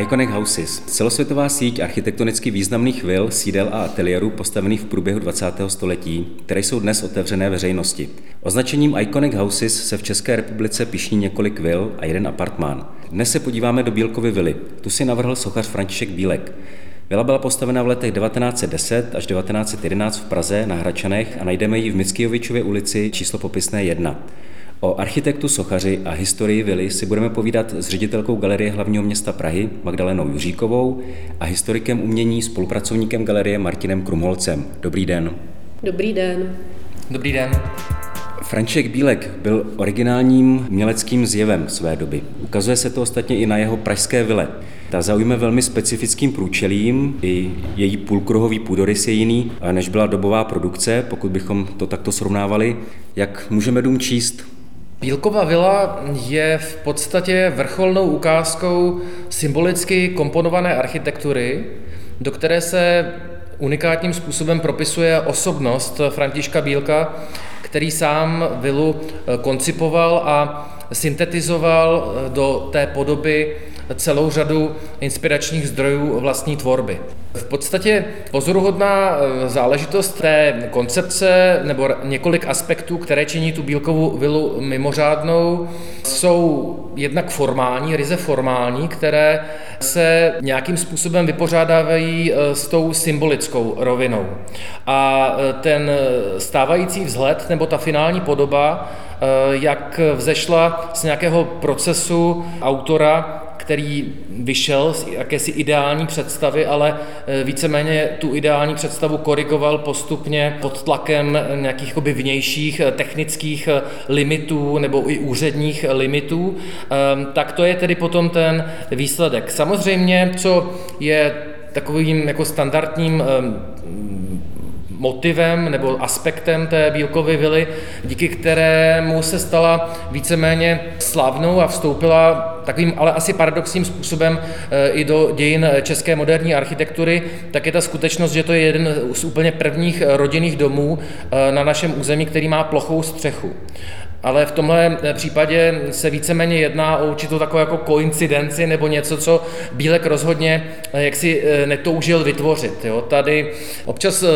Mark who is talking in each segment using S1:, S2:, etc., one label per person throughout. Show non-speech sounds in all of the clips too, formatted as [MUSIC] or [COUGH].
S1: Iconic Houses, celosvětová síť architektonicky významných vil, sídel a ateliérů postavených v průběhu 20. století, které jsou dnes otevřené veřejnosti. Označením Iconic Houses se v České republice pišní několik vil a jeden apartmán. Dnes se podíváme do Bílkovy vily. Tu si navrhl sochař František Bílek. Vila byla postavena v letech 1910 až 1911 v Praze na Hračanech a najdeme ji v Mickijovičově ulici číslo popisné 1. O architektu, sochaři a historii vily si budeme povídat s ředitelkou Galerie hlavního města Prahy Magdalenou Juříkovou a historikem umění, spolupracovníkem galerie Martinem Krumholcem. Dobrý den.
S2: Dobrý den.
S3: Dobrý den.
S1: František Bílek byl originálním měleckým zjevem své doby. Ukazuje se to ostatně i na jeho pražské vile. Ta zaujme velmi specifickým průčelím, i její půlkruhový půdorys je jiný, než byla dobová produkce, pokud bychom to takto srovnávali. Jak můžeme dům číst?
S3: Bílkova vila je v podstatě vrcholnou ukázkou symbolicky komponované architektury, do které se unikátním způsobem propisuje osobnost Františka Bílka, který sám vilu eh, koncipoval a syntetizoval eh, do té podoby celou řadu inspiračních zdrojů vlastní tvorby. V podstatě pozoruhodná eh, záležitost té koncepce nebo několik aspektů, které činí tu Bílkovou vilu mimořádnou, jsou jednak formální, ryze formální, které se nějakým způsobem vypořádávají eh, s tou symbolickou rovinou. A eh, ten stávající vzhled nebo ta finální podoba, jak vzešla z nějakého procesu autora, který vyšel z jakési ideální představy, ale e, víceméně tu ideální představu korigoval postupně pod tlakem nějakých vnějších e, technických e, limitů nebo i úředních limitů, tak to je tedy potom ten výsledek. Samozřejmě, co je takovým jako standardním motivem nebo aspektem té Bílkovy vily, díky kterému se stala víceméně slavnou a vstoupila takovým ale asi paradoxním způsobem eh, i do dějin české moderní architektury, tak je ta skutečnost, že to je jeden z úplně prvních rodinných domů eh, na našem území, který má plochou střechu ale v tomhle případě se víceméně jedná o určitou takovou jako koincidenci nebo něco, co Bílek rozhodně eh, jaksi eh, netoužil vytvořit. Jo. Tady občas, eh,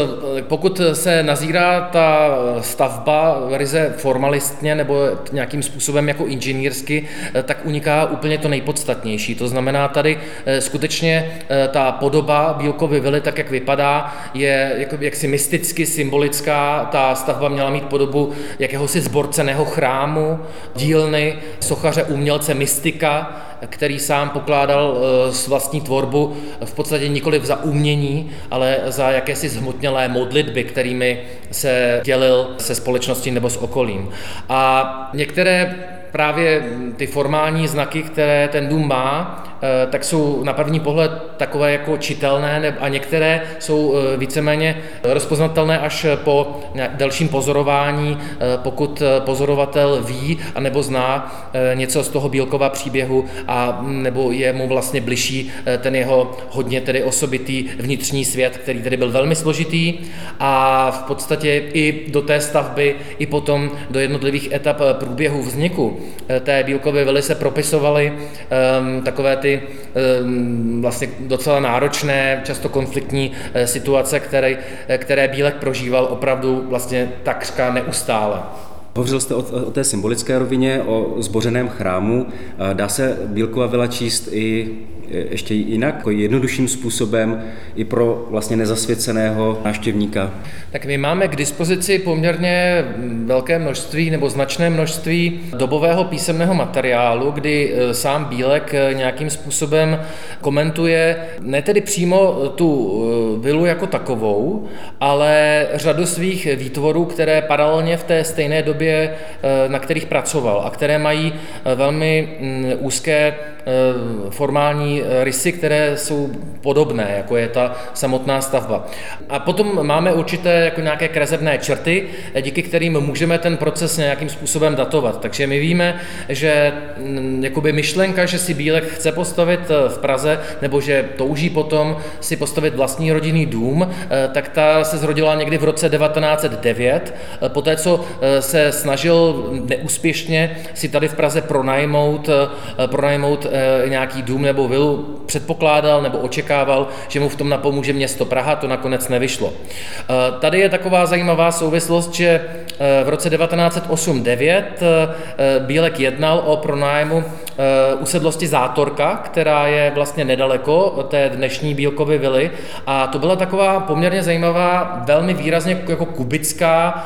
S3: pokud se nazírá ta stavba ryze formalistně nebo nějakým způsobem jako inženýrsky, tak uniká úplně to nejpodstatnější. To znamená, tady skutečně ta podoba Bílkovy vily, tak jak vypadá, je jaksi mysticky symbolická. Ta stavba měla mít podobu jakéhosi zborceného chrámu, dílny sochaře umělce mystika, který sám pokládal eh, s vlastní tvorbu v podstatě nikoli za umění, ale za jakési zhmotnělé modlitby, kterými se dělil se společností nebo s okolím. A některé právě ty formální znaky, které ten dům má, tak jsou na první pohled takové jako čitelné a některé jsou eh, víceméně rozpoznatelné až po dalším pozorování, eh, pokud pozorovatel ví a nebo zná něco z toho Bílkova příběhu a nebo je mu vlastně bližší ten jeho hodně tedy osobitý vnitřní svět, který tedy byl velmi složitý a v podstatě i do té stavby, i potom do jednotlivých etap průběhu vzniku Eh, té bílkové vily se propisovaly um, takové ty um, vlastně docela náročné, často konfliktní uh, situace, které, které Bílek prožíval opravdu vlastně takřka neustále.
S1: Hovořil jste o, o té symbolické rovině, o zbořeném chrámu. Dá se Bílkova vila číst i ještě jinak, jako jednodušším způsobem i pro vlastně nezasvěceného návštěvníka?
S3: Tak my máme k dispozici poměrně velké množství nebo značné množství dobového písemného materiálu, kdy e, sám Bílek e, nějakým způsobem komentuje ne tedy přímo tu e, vilu jako takovou, ale řadu svých výtvorů, které paralelně v té stejné době době, na kterých pracoval a které mají velmi mm, úzké formální rysy, které jsou podobné, jako je ta samotná stavba. A potom máme určité jako nějaké krezebné črty, díky kterým můžeme ten proces nějakým způsobem datovat. Takže my víme, že mm, jakoby myšlenka, že si Bílek chce postavit v Praze, nebo že touží potom si postavit vlastní rodinný dům, tak ta se zrodila někdy v roce 1909, poté co se snažil neúspěšně si tady v Praze pronajmout, pronajmout nějaký dům nebo vilu, předpokládal nebo očekával, že mu v tom napomůže město Praha, to nakonec nevyšlo. Tady je taková zajímavá souvislost, že v roce 1908-9 Bílek jednal o pronájmu usedlosti Zátorka, která je vlastně nedaleko té dnešní Bílkovy vily. A to byla taková poměrně zajímavá, velmi výrazně jako kubická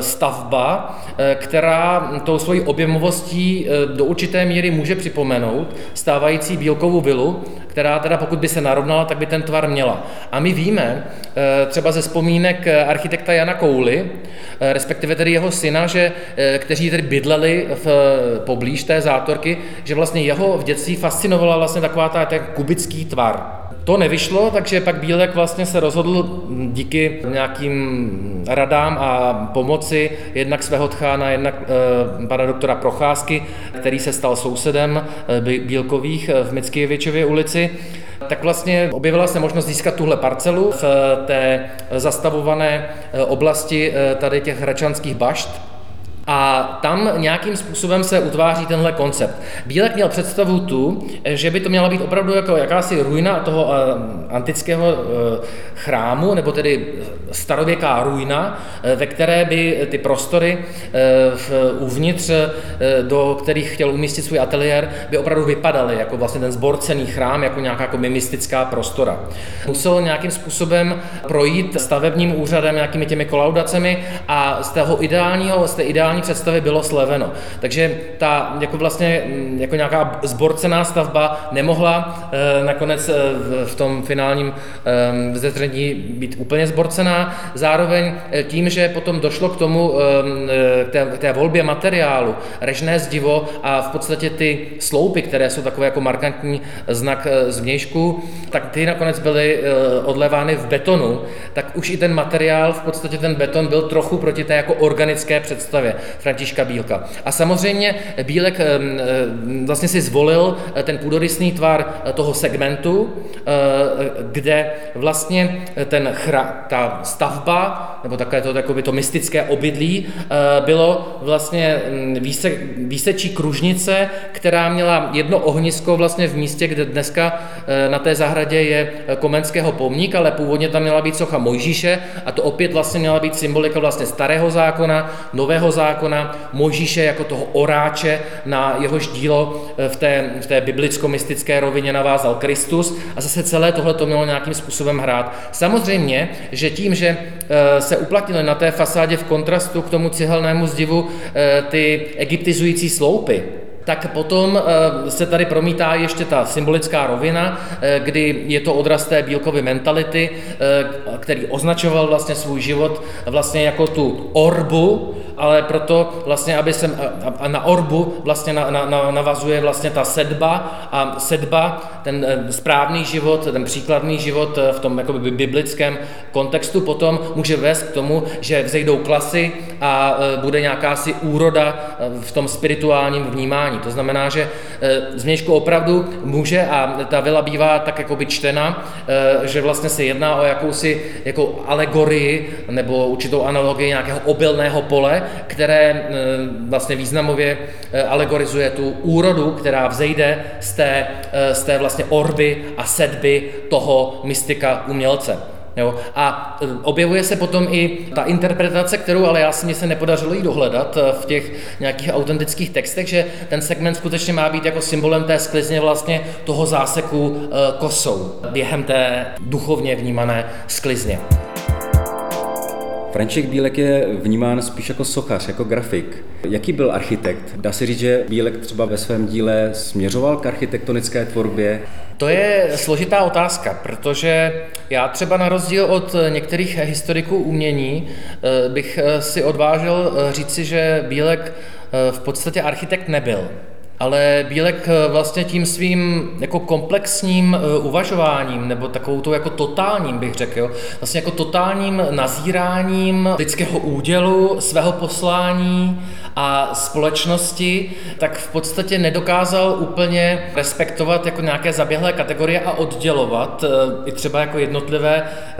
S3: stavba, která tou svojí objemovostí do určité míry může připomenout stávající Bílkovu vilu, která teda pokud by se narovnala, tak by ten tvar měla. A my víme eh, třeba ze vzpomínek architekta Jana Kouly, eh, respektive tedy jeho syna, že, eh, kteří tedy bydleli v poblíž té zátorky, že vlastně jeho v dětství fascinovala vlastně taková ta, ten kubický tvar. To nevyšlo, takže pak Bílek vlastně se rozhodl díky nějakým radám a pomoci jednak svého tchána, jednak e, pana doktora Procházky, který se stal sousedem e, Bílkových v Mickijevičově ulici, tak vlastně objevila se možnost získat tuhle parcelu v té zastavované oblasti tady těch hračanských bašt, a tam nějakým způsobem se utváří tenhle koncept. Bílek měl představu tu, že by to měla být opravdu jako jakási ruina toho eh, antického eh, chrámu, nebo tedy starověká ruina, eh, ve které by ty prostory uvnitř, do kterých chtěl umístit svůj ateliér, by opravdu vypadaly jako vlastně ten zborcený chrám, jako nějaká jako mimystická prostora. Musel nějakým způsobem projít stavebním úřadem, nějakými těmi kolaudacemi a z toho ideálního, z té ideální ideální představy bylo sleveno. Takže ta jako vlastně mm, jako nějaká zborcená stavba nemohla e, nakonec e, v tom finálním e, vzezření být úplně zborcená. Zároveň tím, že potom došlo k tomu, k té, k té volbě materiálu, režné zdivo a v podstatě ty sloupy, které jsou takové jako markantní znak zvnějšku, tak ty nakonec byly odlevány v betonu, tak už i ten materiál, v podstatě ten beton byl trochu proti té jako organické představě. Františka Bílka. A samozřejmě Bílek vlastně si zvolil eh, ten půdorysný tvar eh, toho segmentu, eh, kde vlastně ten chra, ta stavba, nebo takové to, takové to mystické obydlí, bylo vlastně mm, výse, výsečí kružnice, která měla jedno ohnisko vlastně v místě, kde dneska na té zahradě je Komenského pomník, ale původně tam měla být socha Mojžíše a to opět vlastně měla být symbolika vlastně starého zákona, nového zákona, zákona Možíše jako toho oráče, na jehož dílo eh, v té, v té biblicko-mystické rovině navázal Kristus a zase celé tohle to mělo nějakým způsobem hrát. Samozřejmě, že tím, že eh, se uplatnily na té fasádě v kontrastu k tomu cihelnému zdivu eh, ty egyptizující sloupy, tak potom se tady promítá ještě ta symbolická rovina, kdy je to odraz té bílkovy mentality, který označoval vlastně svůj život vlastně jako tu orbu, ale proto vlastně, aby se, a na orbu vlastně na, na, navazuje vlastně ta sedba a sedba, ten správný život, ten příkladný život v tom jakoby biblickém kontextu potom může vést k tomu, že vzejdou klasy a bude nějaká si úroda v tom spirituálním vnímání. To znamená, že eh, změšku opravdu může a ta vila bývá tak jako by čtena, eh, že vlastně se jedná o jakousi jako alegorii nebo určitou analogii nějakého obilného pole, které eh, vlastně významově alegorizuje tu úrodu, která vzejde z té, z té vlastně orby a sedby toho mystika umělce. Jo? A objevuje se potom i ta interpretace, kterou ale já si mi se nepodařilo jí dohledat v těch nějakých autentických textech, že ten segment skutečně má být jako symbolem té sklizně vlastně toho záseku kosou během té duchovně vnímané sklizně.
S1: František Bílek je vnímán spíš jako sochař, jako grafik. Jaký byl architekt? Dá se říct, že Bílek třeba ve svém díle směřoval k architektonické tvorbě?
S3: To je složitá otázka, protože já třeba na rozdíl od některých historiků umění eh, bych eh, si odvážil eh, říci, že Bílek v podstatě architekt nebyl. Ale Bílek vlastně tím svým jako komplexním uvažováním, nebo takovou to jako totálním bych řekl, jo, vlastně jako totálním nazíráním lidského údělu, svého poslání a společnosti, tak v podstatě nedokázal úplně respektovat jako nějaké zaběhlé kategorie a oddělovat eh, i třeba jako jednotlivé eh,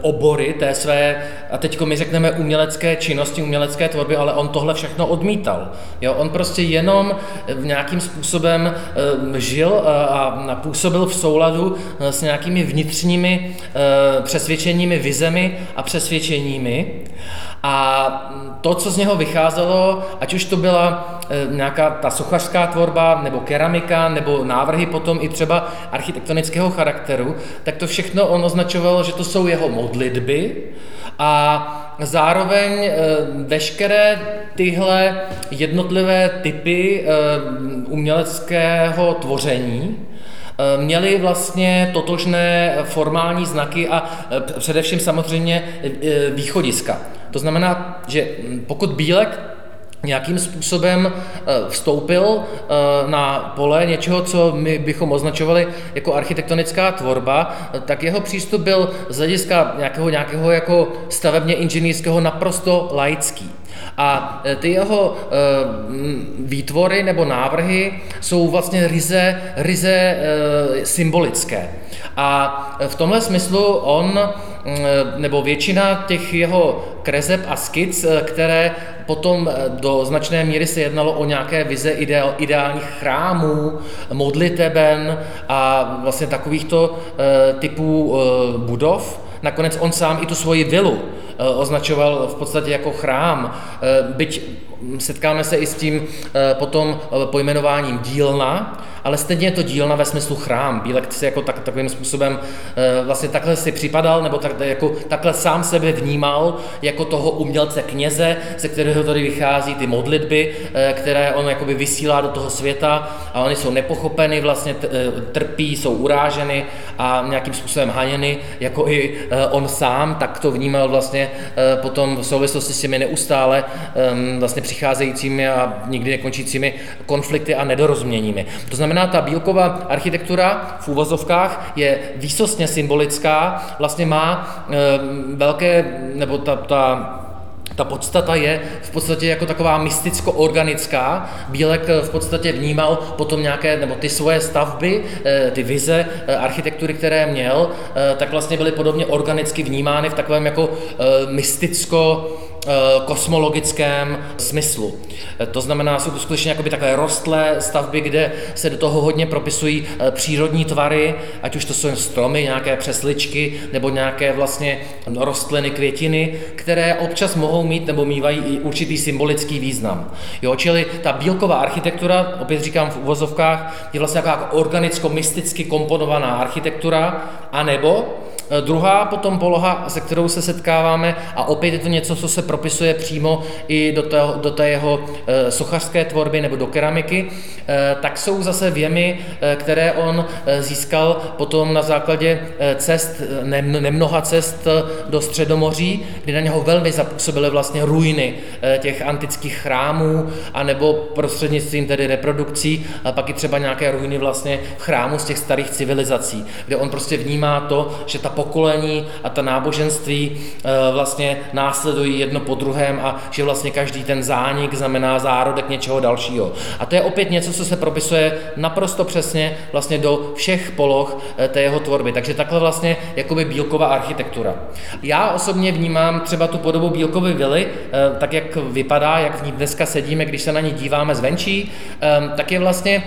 S3: obory té své, a teď my řekneme umělecké činnosti, umělecké tvorby, ale on tohle všechno odmítal. Jo, on prostě jenom v nějakým způsobem eh, žil a působil v souladu s nějakými vnitřními přesvědčeními, vizemi a přesvědčeními. A to, co z něho vycházelo, ať už to byla nějaká ta sochařská tvorba, nebo keramika, nebo návrhy potom i třeba architektonického charakteru, tak to všechno on označoval, že to jsou jeho modlitby a zároveň veškeré tyhle jednotlivé typy e, uměleckého tvoření měly vlastně totožné formální znaky a především samozřejmě východiska. To znamená, že pokud Bílek nějakým způsobem eh, vstoupil eh, na pole něčeho, co my bychom označovali jako architektonická tvorba, tak jeho přístup byl z hlediska nějakého, nějakého jako stavebně inženýrského naprosto laický. A eh, ty jeho výtvory nebo návrhy jsou vlastně ryze, ryze symbolické. A v tomhle smyslu on, nebo většina těch jeho kreseb a skic, které potom do značné míry se jednalo o nějaké vize ideál, ideálních chrámů, modliteben a vlastně takovýchto typů budov. Nakonec on sám i tu svoji vilu označoval v podstatě jako chrám, byť setkáme se i s tím potom pojmenováním dílna, ale stejně je to dílna ve smyslu chrám. Bílek si jako tak, takovým způsobem eh, vlastně takhle si připadal, nebo tak, jako, takhle sám sebe vnímal jako toho umělce kněze, ze kterého tady vychází ty modlitby, eh, které on jakoby vysílá do toho světa a oni jsou nepochopeny, vlastně eh, trpí, jsou uráženy a nějakým způsobem haněny, jako i on sám, tak to vnímal vlastně potom v souvislosti s těmi neustále vlastně přicházejícími a nikdy nekončícími konflikty a nedorozuměními. To znamená, ta bílková architektura v úvozovkách je výsostně symbolická, vlastně má velké, nebo ta, ta ta podstata je v podstatě jako taková mysticko-organická. Bílek v podstatě vnímal potom nějaké, nebo ty svoje stavby, eh, ty vize eh, architektury, které měl, tak vlastně byly podobně organicky vnímány v takovém jako mysticko Eh, kosmologickém smyslu. Eh, to znamená, jsou to skutečně jakoby takové rostlé stavby, kde se do toho hodně propisují eh, přírodní tvary, ať už to jsou stromy, nějaké přesličky nebo nějaké vlastně rostliny, květiny, které občas mohou mít nebo mývají i určitý symbolický význam. Jo, čili ta bílková architektura, opět říkám v uvozovkách, je vlastně taková organicko-mysticky komponovaná architektura, anebo Eh, druhá potom poloha, se kterou se setkáváme, a opět je to něco, co se propisuje přímo i do té, do té jeho eh, sochařské tvorby nebo do keramiky, eh, tak jsou zase věmy, které on získal potom na základě cest, nemnoha cest do Středomoří, kdy na něho velmi zapůsobily vlastně ruiny těch antických chrámů, anebo prostřednictvím tedy reprodukcí, a pak i třeba nějaké ruiny vlastně v chrámu z těch starých civilizací, kde on prostě vnímá to, že ta pokolení a ta náboženství eh, vlastně následují jedno po druhém a že vlastně každý ten zánik znamená zárodek něčeho dalšího. A to je opět něco, co se propisuje naprosto přesně vlastně do všech poloh eh, té jeho tvorby. Takže takhle vlastně jakoby bílková architektura. Já osobně vnímám třeba tu podobu bílkové vily, eh, tak jak vypadá, jak v ní dneska sedíme, když se na ní díváme zvenčí, tak je vlastně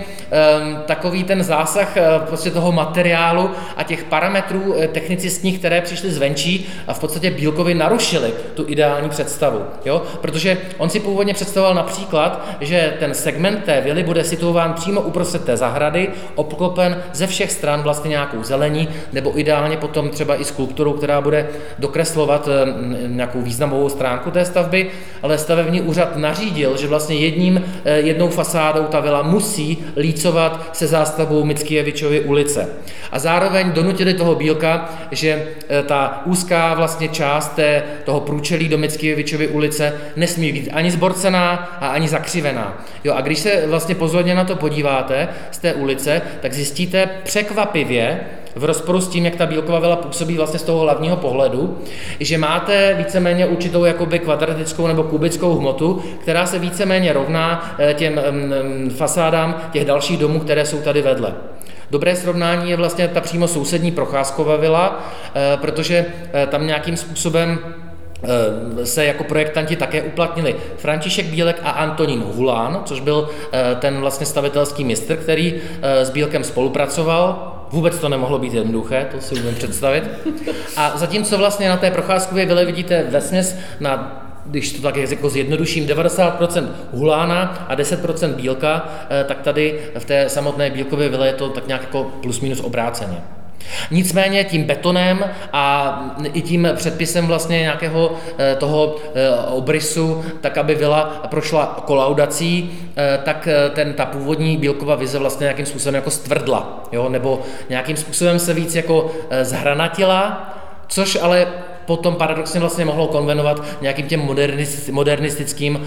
S3: takový ten zásah prostě toho materiálu a těch parametrů technických nich, které přišly zvenčí a v podstatě Bílkovi narušili tu ideální představu. Jo? Protože on si původně představoval například, že ten segment té vily bude situován přímo uprostřed té zahrady, obklopen ze všech stran vlastně nějakou zelení, nebo ideálně potom třeba i skulpturou, která bude dokreslovat eh, nějakou významovou stránku té stavby, ale stavební úřad nařídil, že vlastně jedním, eh, jednou fasádou ta vila musí lícovat se zástavbou Mickiewiczovi ulice. A zároveň donutili toho Bílka, že eh, ta úzká vlastně část té, toho průčelí do Mickiewiczovi ulice nesmí být ani zborcená a ani zakřivená. Jo, a když se vlastně pozorně na to podíváte z té ulice, tak zjistíte překvapivě, v rozporu s tím, jak ta bílková vila působí vlastně z toho hlavního pohledu, že máte víceméně určitou jakoby kvadratickou nebo kubickou hmotu, která se víceméně rovná eh, těm fasádám těch dalších domů, které jsou tady vedle. Dobré srovnání je vlastně ta přímo sousední Procházkova vila, eh, protože eh, tam nějakým způsobem se jako projektanti také uplatnili František Bílek a Antonín Hulán, což byl ten vlastně stavitelský mistr, který s Bílkem spolupracoval. Vůbec to nemohlo být jednoduché, to si umím představit. A zatímco vlastně na té procházkově vile vidíte vesměs na když to tak jako zjednoduším, 90% hulána a 10% bílka, eh, tak tady v té samotné bílkové vile je to tak nějak jako plus minus obráceně. Nicméně tím betonem a i tím předpisem vlastně nějakého eh, toho eh, obrysu, tak aby vila prošla kolaudací, eh, tak ten, ta původní bílková vize vlastně nějakým způsobem jako stvrdla, jo? nebo nějakým způsobem se víc jako zhranatila, což ale potom paradoxně vlastně mohlo konvenovat nějakým těm modernistickým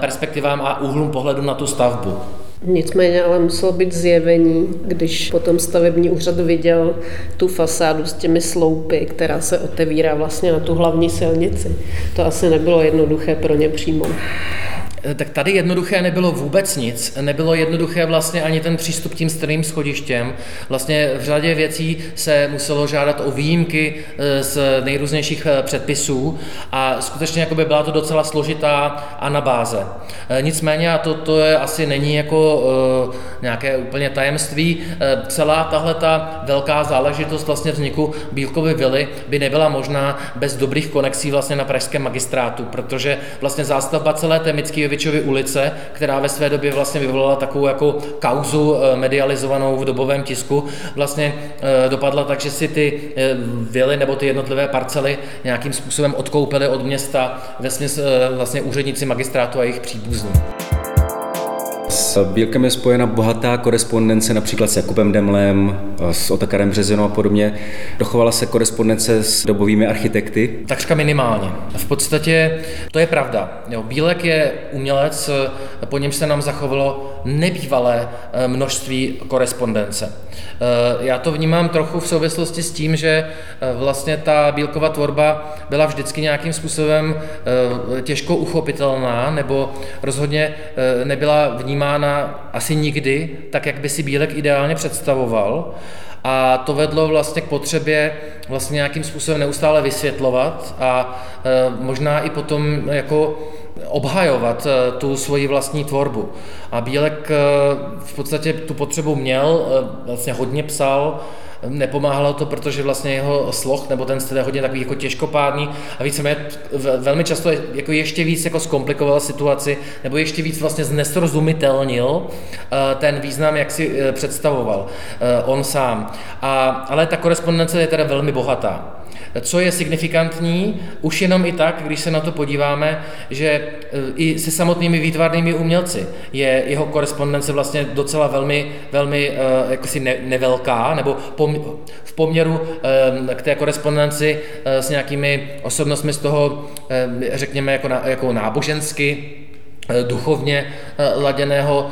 S3: perspektivám a úhlům pohledu na tu stavbu.
S2: Nicméně ale muselo být zjevení, když potom stavební úřad viděl tu fasádu s těmi sloupy, která se otevírá vlastně na tu hlavní silnici. To asi nebylo jednoduché pro ně přijmout.
S3: Eh, tak tady jednoduché nebylo vůbec nic. Nebylo jednoduché vlastně ani ten přístup tím strným schodištěm. Vlastně v řadě věcí se muselo žádat o výjimky eh, z nejrůznějších eh, předpisů a skutečně jako by byla to docela složitá anabáze. Nicméně, a to, to je asi není jako nějaké úplně tajemství, celá tahle ta velká záležitost vlastně vzniku Bílkovy vily by nebyla možná bez dobrých konexí vlastně na pražském magistrátu, protože vlastně zástavba celé té Mickiewiczovi ulice, která ve své době vlastně vyvolala takovou jako kauzu eh, medializovanou v dobovém tisku, vlastně eh, dopadla tak, že si ty eh, vily nebo ty jednotlivé parcely nějakým způsobem odkoupily od města vlastně úředníci magistrátu a jejich příbuzní.
S1: S Bílkem je spojena bohatá korespondence například s Jakubem Demlem, s Otakarem Březinou a podobně. Dochovala se korespondence s dobovými architekty?
S3: Takřka minimálně. V podstatě to je pravda. Jo, Bílek je umělec, po něm se nám zachovalo nebývalé eh, množství korespondence. Eh, já to vnímám trochu v souvislosti s tím, že eh, vlastně ta bílková tvorba byla vždycky nějakým způsobem těžko uchopitelná, nebo rozhodně nebyla vnímána asi nikdy tak, jak by si Bílek ideálně představoval. A to vedlo vlastně k potřebě vlastně nějakým způsobem neustále vysvětlovat a možná i potom jako obhajovat eh, tu svoji vlastní tvorbu. A Bílek eh, v podstatě tu potřebu měl, eh, vlastně hodně psal, nepomáhalo to, protože vlastně jeho sloh nebo ten styl je hodně takový jako těžkopádný a víceméně velmi často jako ještě víc jako zkomplikoval situaci nebo ještě víc vlastně znesrozumitelnil ten význam, jak si představoval on sám. A, ale ta korespondence je teda velmi bohatá. Co je signifikantní, už jenom i tak, když se na to podíváme, že e, i se samotnými výtvarnými umělci je jeho korespondence vlastně docela velmi, velmi e, jakosi ne, nevelká, nebo v poměru e, k té korespondenci s nějakými osobnostmi z toho, řekněme, jako, jako nábožensky, duchovně laděného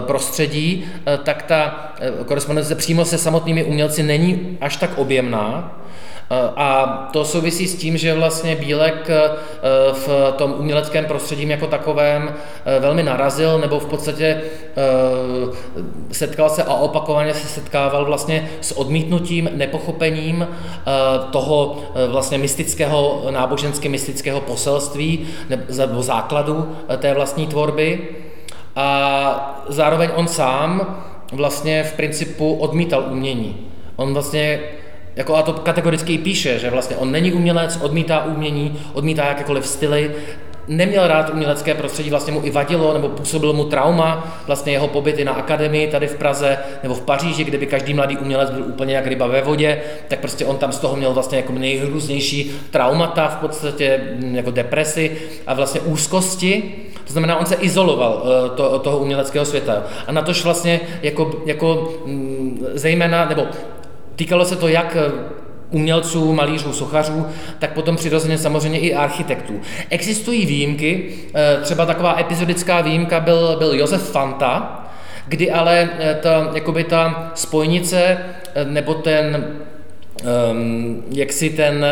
S3: prostředí, tak ta korespondence přímo se samotnými umělci není až tak objemná, a to souvisí s tím, že vlastně Bílek eh, v tom uměleckém prostředí jako takovém eh, velmi narazil, nebo v podstatě setkal se a opakovaně se setkával vlastně s odmítnutím, nepochopením toho vlastně mystického, náboženské mystického poselství nebo základu té vlastní tvorby. A zároveň on sám vlastně v principu odmítal umění. On vlastně jako a to kategoricky píše, že vlastně on není umělec, odmítá umění, odmítá jakékoliv styly, neměl rád umělecké prostředí, vlastně mu i vadilo, nebo působil mu trauma, vlastně jeho pobyty na akademii tady v Praze nebo v Paříži, kde by každý mladý umělec byl úplně jak ryba ve vodě, tak prostě on tam z toho měl vlastně jako nejhrůznější traumata, v podstatě mm, jako depresi a vlastně úzkosti. To znamená, on se izoloval eh, to, toho uměleckého světa. A na tož vlastně jako, jako mm, zejména, nebo týkalo se to jak umělců, malířů, sochařů, tak potom přirozeně samozřejmě i architektů. Existují výjimky, eh, třeba taková epizodická výjimka byl, byl Josef Fanta, kdy ale eh, ta, jakoby ta spojnice eh, nebo ten um, jak si ten,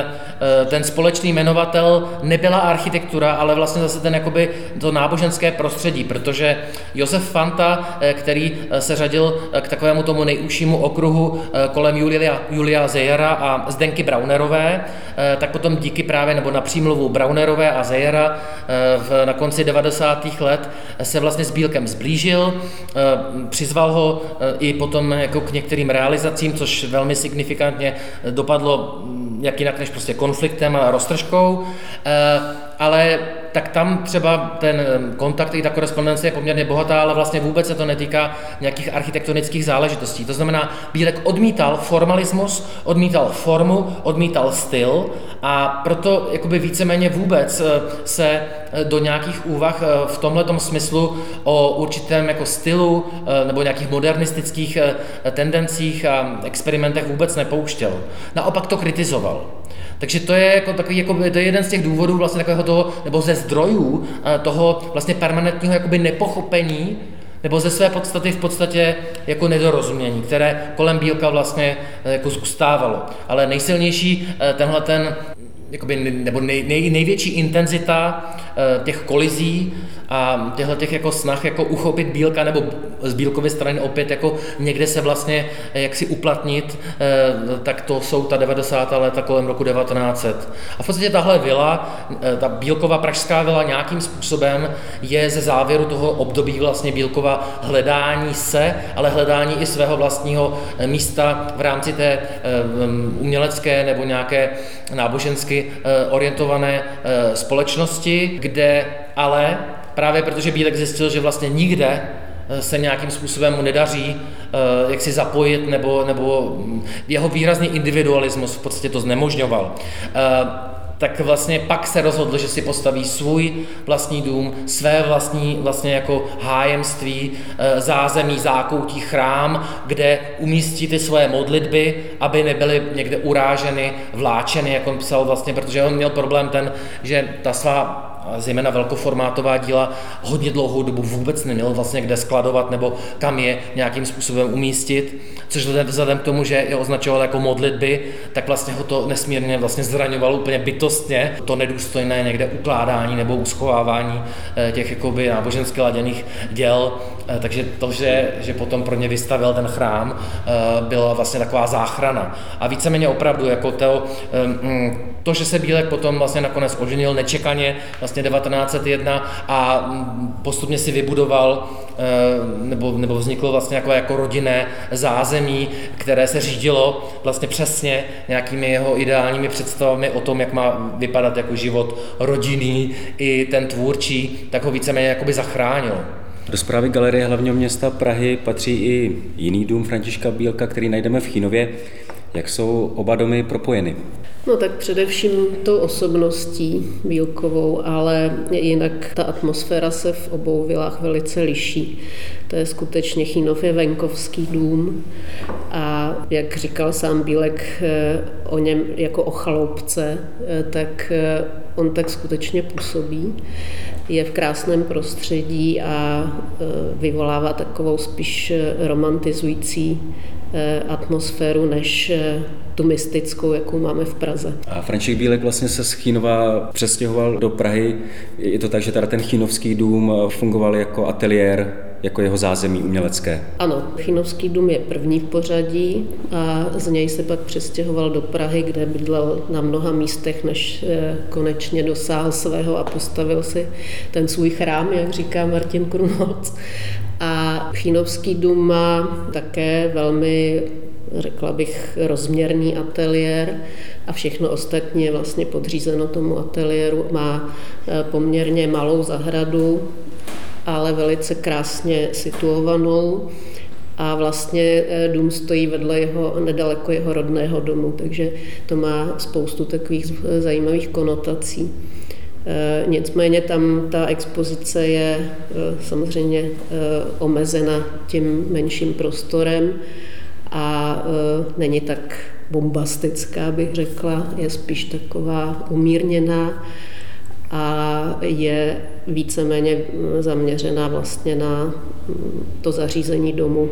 S3: uh, ten společný jmenovatel nebyla architektura, ale vlastně zase ten jakoby to náboženské prostředí, protože Josef Fanta, eh, který eh, se řadil k takovému tomu nejúžšímu okruhu kolem Julia, Julia Zejera a Zdenky Braunerové, tak potom díky právě nebo na přímluvu Braunerové a Zejera v, na konci 90. let se vlastně s Bílkem zblížil, přizval ho i potom jako k některým realizacím, což velmi signifikantně dopadlo jak jinak než prostě konfliktem a roztržkou, eh, ale tak tam třeba ten kontakt i ta korespondence je poměrně bohatá, ale vlastně vůbec se to netýká nějakých architektonických záležitostí. To znamená, Bílek odmítal formalismus, odmítal formu, odmítal styl a proto jakoby víceméně vůbec eh, se eh, do nějakých úvah v tomhle smyslu o určitém jako stylu nebo nějakých modernistických tendencích a experimentech vůbec nepouštěl. Naopak to kritizoval. Takže to je jako takový, jako, to je jeden z těch důvodů vlastně takového toho, nebo ze zdrojů eh, toho vlastně permanentního jakoby nepochopení, nebo ze své podstaty v podstatě jako nedorozumění, které kolem Bílka vlastně eh, jako zůstávalo. Ale nejsilnější eh, tenhle ten jakoby, nebo nej, nej, největší intenzita těch kolizí a těchto těch jako snah jako uchopit Bílka nebo z Bílkovy strany opět jako někde se vlastně jak si uplatnit, eh, tak to jsou ta 90. léta kolem roku 1900. A v podstatě tahle vila, eh, ta Bílkova pražská vila nějakým způsobem je ze závěru toho období vlastně Bílkova hledání se, ale hledání i svého vlastního eh, místa v rámci té umělecké nebo nějaké nábožensky orientované společnosti, kde ale právě protože Bílek zjistil, že vlastně nikde eh, se nějakým způsobem mu nedaří eh, jak si zapojit, nebo, nebo jeho výrazný individualismus v podstatě to znemožňoval. Eh, tak vlastně pak se rozhodl, že si postaví svůj vlastní dům, své vlastní vlastně jako hájemství, zázemí, zákoutí, chrám, kde umístí ty svoje modlitby, aby nebyly někde uráženy, vláčeny, jak on psal vlastně, protože on měl problém ten, že ta svá zejména velkoformátová díla hodně dlouhou dobu vůbec neměl vlastně kde skladovat nebo kam je nějakým způsobem umístit, což vzhledem k tomu, že je označoval jako modlitby, tak vlastně ho to nesmírně vlastně zraňovalo úplně bytostně, to nedůstojné někde ukládání nebo uschovávání eh, těch jakoby nábožensky laděných děl, eh, takže to, že, že potom pro ně vystavil ten chrám, eh, byla vlastně taková záchrana. A víceméně opravdu jako to, mm, to, že se Bílek potom vlastně nakonec oženil nečekaně, vlastně 1901 a postupně si vybudoval eh, nebo, nebo vzniklo vlastně jako, jako rodinné zázemí, které se řídilo vlastně přesně nějakými jeho ideálními představami o tom, jak má vypadat jako život rodinný i ten tvůrčí, tak ho víceméně jakoby zachránil.
S1: Do zprávy Galerie hlavního města Prahy patří i jiný dům Františka Bílka, který najdeme v Chínově. Jak jsou oba domy propojeny?
S2: No tak především tou osobností Bílkovou, ale jinak ta atmosféra se v obou vilách velice liší. To je skutečně Chínov venkovský dům a jak říkal sám Bílek eh, o něm jako o chaloupce, eh, tak eh, on tak skutečně působí. Je v krásném prostředí a vyvolává takovou spíš romantizující atmosféru než tu mystickou, jakou máme v Praze.
S1: A František Bílek vlastně se z Chínova přestěhoval do Prahy. Je to tak, že teda ten Chínovský dům fungoval jako ateliér jako jeho zázemí umělecké.
S2: Ano, Chinovský dům je první v pořadí a z něj se pak přestěhoval do Prahy, kde bydlel na mnoha místech, než eh, konečně dosáhl svého a postavil si ten svůj chrám, jak říká Martin Krumholc. A Chinovský dům má také velmi řekla bych, rozměrný ateliér a všechno ostatní je vlastně podřízeno tomu ateliéru. Má poměrně malou zahradu, ale velice krásně situovanou a vlastně dům stojí vedle jeho, nedaleko jeho rodného domu, takže to má spoustu takových zajímavých konotací. Eh, nicméně tam ta expozice je eh, samozřejmě eh, omezena tím menším prostorem a není tak bombastická, bych řekla, je spíš taková umírněná a je víceméně zaměřená vlastně na mm, to zařízení domu,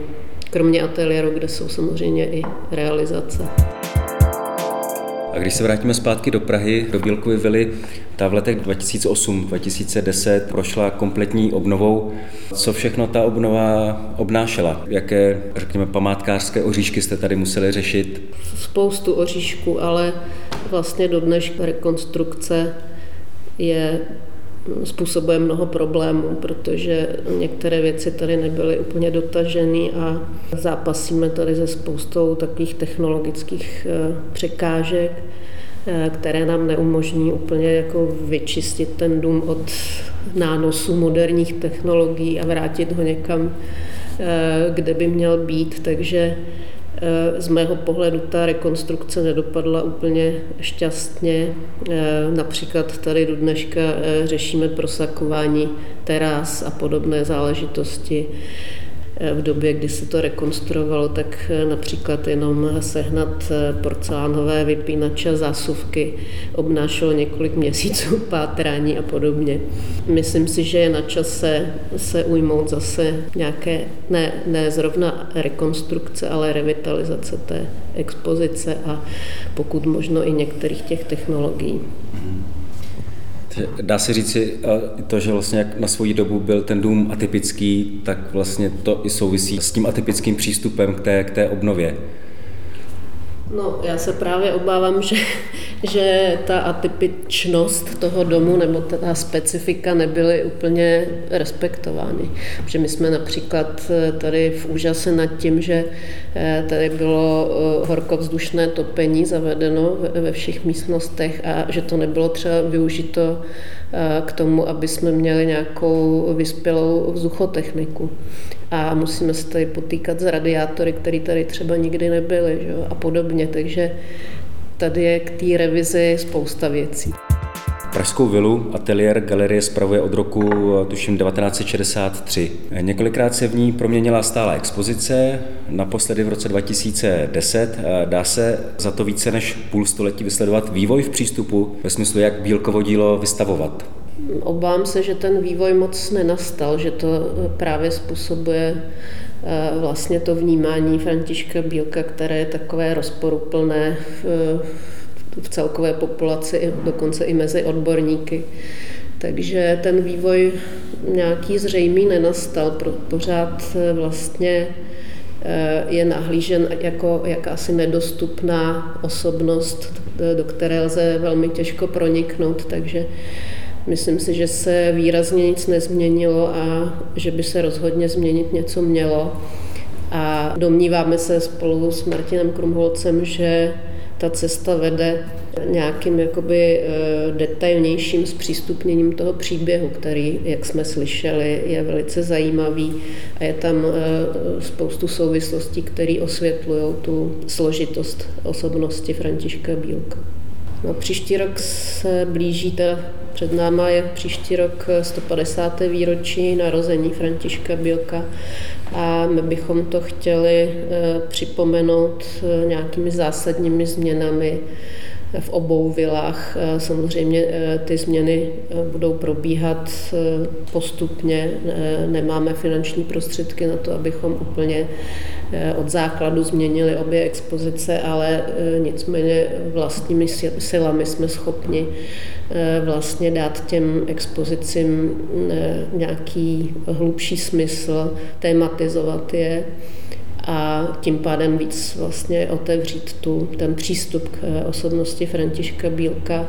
S2: kromě ateliéru, kde jsou samozřejmě i realizace.
S1: A když se vrátíme zpátky do Prahy, do Bílkovy vily, ta v letech 2008-2010 prošla kompletní obnovou. Co všechno ta obnova obnášela? Jaké, řekněme, památkářské oříšky jste tady museli řešit?
S2: Spoustu oříšků, ale vlastně do dneška rekonstrukce je způsobuje mnoho problémů, protože některé věci tady nebyly úplně dotaženy a zápasíme tady se spoustou takových technologických eh, překážek, eh, které nám neumožní úplně jako vyčistit ten dům od nánosu moderních technologií a vrátit ho někam, eh, kde by měl být. Takže z mého pohledu ta rekonstrukce nedopadla úplně šťastně. Například tady do dneška eh, řešíme prosakování teras a podobné záležitosti v době, kdy se to rekonstruovalo, tak eh, například jenom sehnat eh, porcelánové vypínače zásuvky obnášelo několik měsíců [LAUGHS] pátrání a podobně. Myslím si, že je na čase se ujmout zase nějaké, ne, ne zrovna rekonstrukce, ale revitalizace té expozice a pokud možno i některých těch technologií.
S1: Dá se říci to, že vlastně jak na svoji dobu byl ten dům atypický, tak vlastně to i souvisí s tím atypickým přístupem k té, k té obnově.
S2: No, já se právě obávám, že, že ta atypičnost toho domu nebo ta specifika nebyly úplně respektovány. Protože my jsme například eh, tady v úžase nad tím, že eh, tady bylo eh, horkovzdušné topení zavedeno ve všech místnostech a že to nebylo třeba využito k tomu, aby jsme měli nějakou vyspělou vzduchotechniku a musíme se tady potýkat s radiátory, které tady třeba nikdy nebyly že? a podobně. Takže tady je k té revizi spousta věcí.
S1: Pražskou vilu ateliér galerie spravuje od roku, tuším, 1963. Několikrát se v ní proměnila stála expozice, naposledy v roce 2010. Dá se za to více než půl století vysledovat vývoj v přístupu ve smyslu, jak bílkovo dílo vystavovat.
S2: Obávám se, že ten vývoj moc nenastal, že to právě způsobuje eh, vlastně to vnímání Františka Bílka, které je takové rozporuplné v, v celkové populaci, dokonce i mezi odborníky. Takže ten vývoj nějaký zřejmý nenastal, pořád eh, vlastně eh, je nahlížen jako jakási nedostupná osobnost, do které lze velmi těžko proniknout, takže Myslím si, že se výrazně nic nezměnilo a že by se rozhodně změnit něco mělo. A domníváme se spolu s Martinem Krumholcem, že ta cesta vede nějakým jakoby eh, detailnějším zpřístupněním toho příběhu, který, jak jsme slyšeli, je velice zajímavý a je tam eh, spoustu souvislostí, které osvětlují tu složitost osobnosti Františka Bílka. No, příští rok se blíží, teda před náma je příští rok 150. výročí narození Františka Bílka a my bychom to chtěli eh, připomenout eh, nějakými zásadními změnami v obou vilách. Eh, samozřejmě ty změny budou probíhat postupně. Nemáme finanční prostředky na to, abychom úplně od základu změnili obě expozice, ale nicméně vlastními silami jsme schopni Eh, vlastně dát těm expozicím eh, nějaký hlubší smysl, tematizovat je a tím pádem víc vlastně otevřít tu, ten přístup k eh, osobnosti Františka Bílka.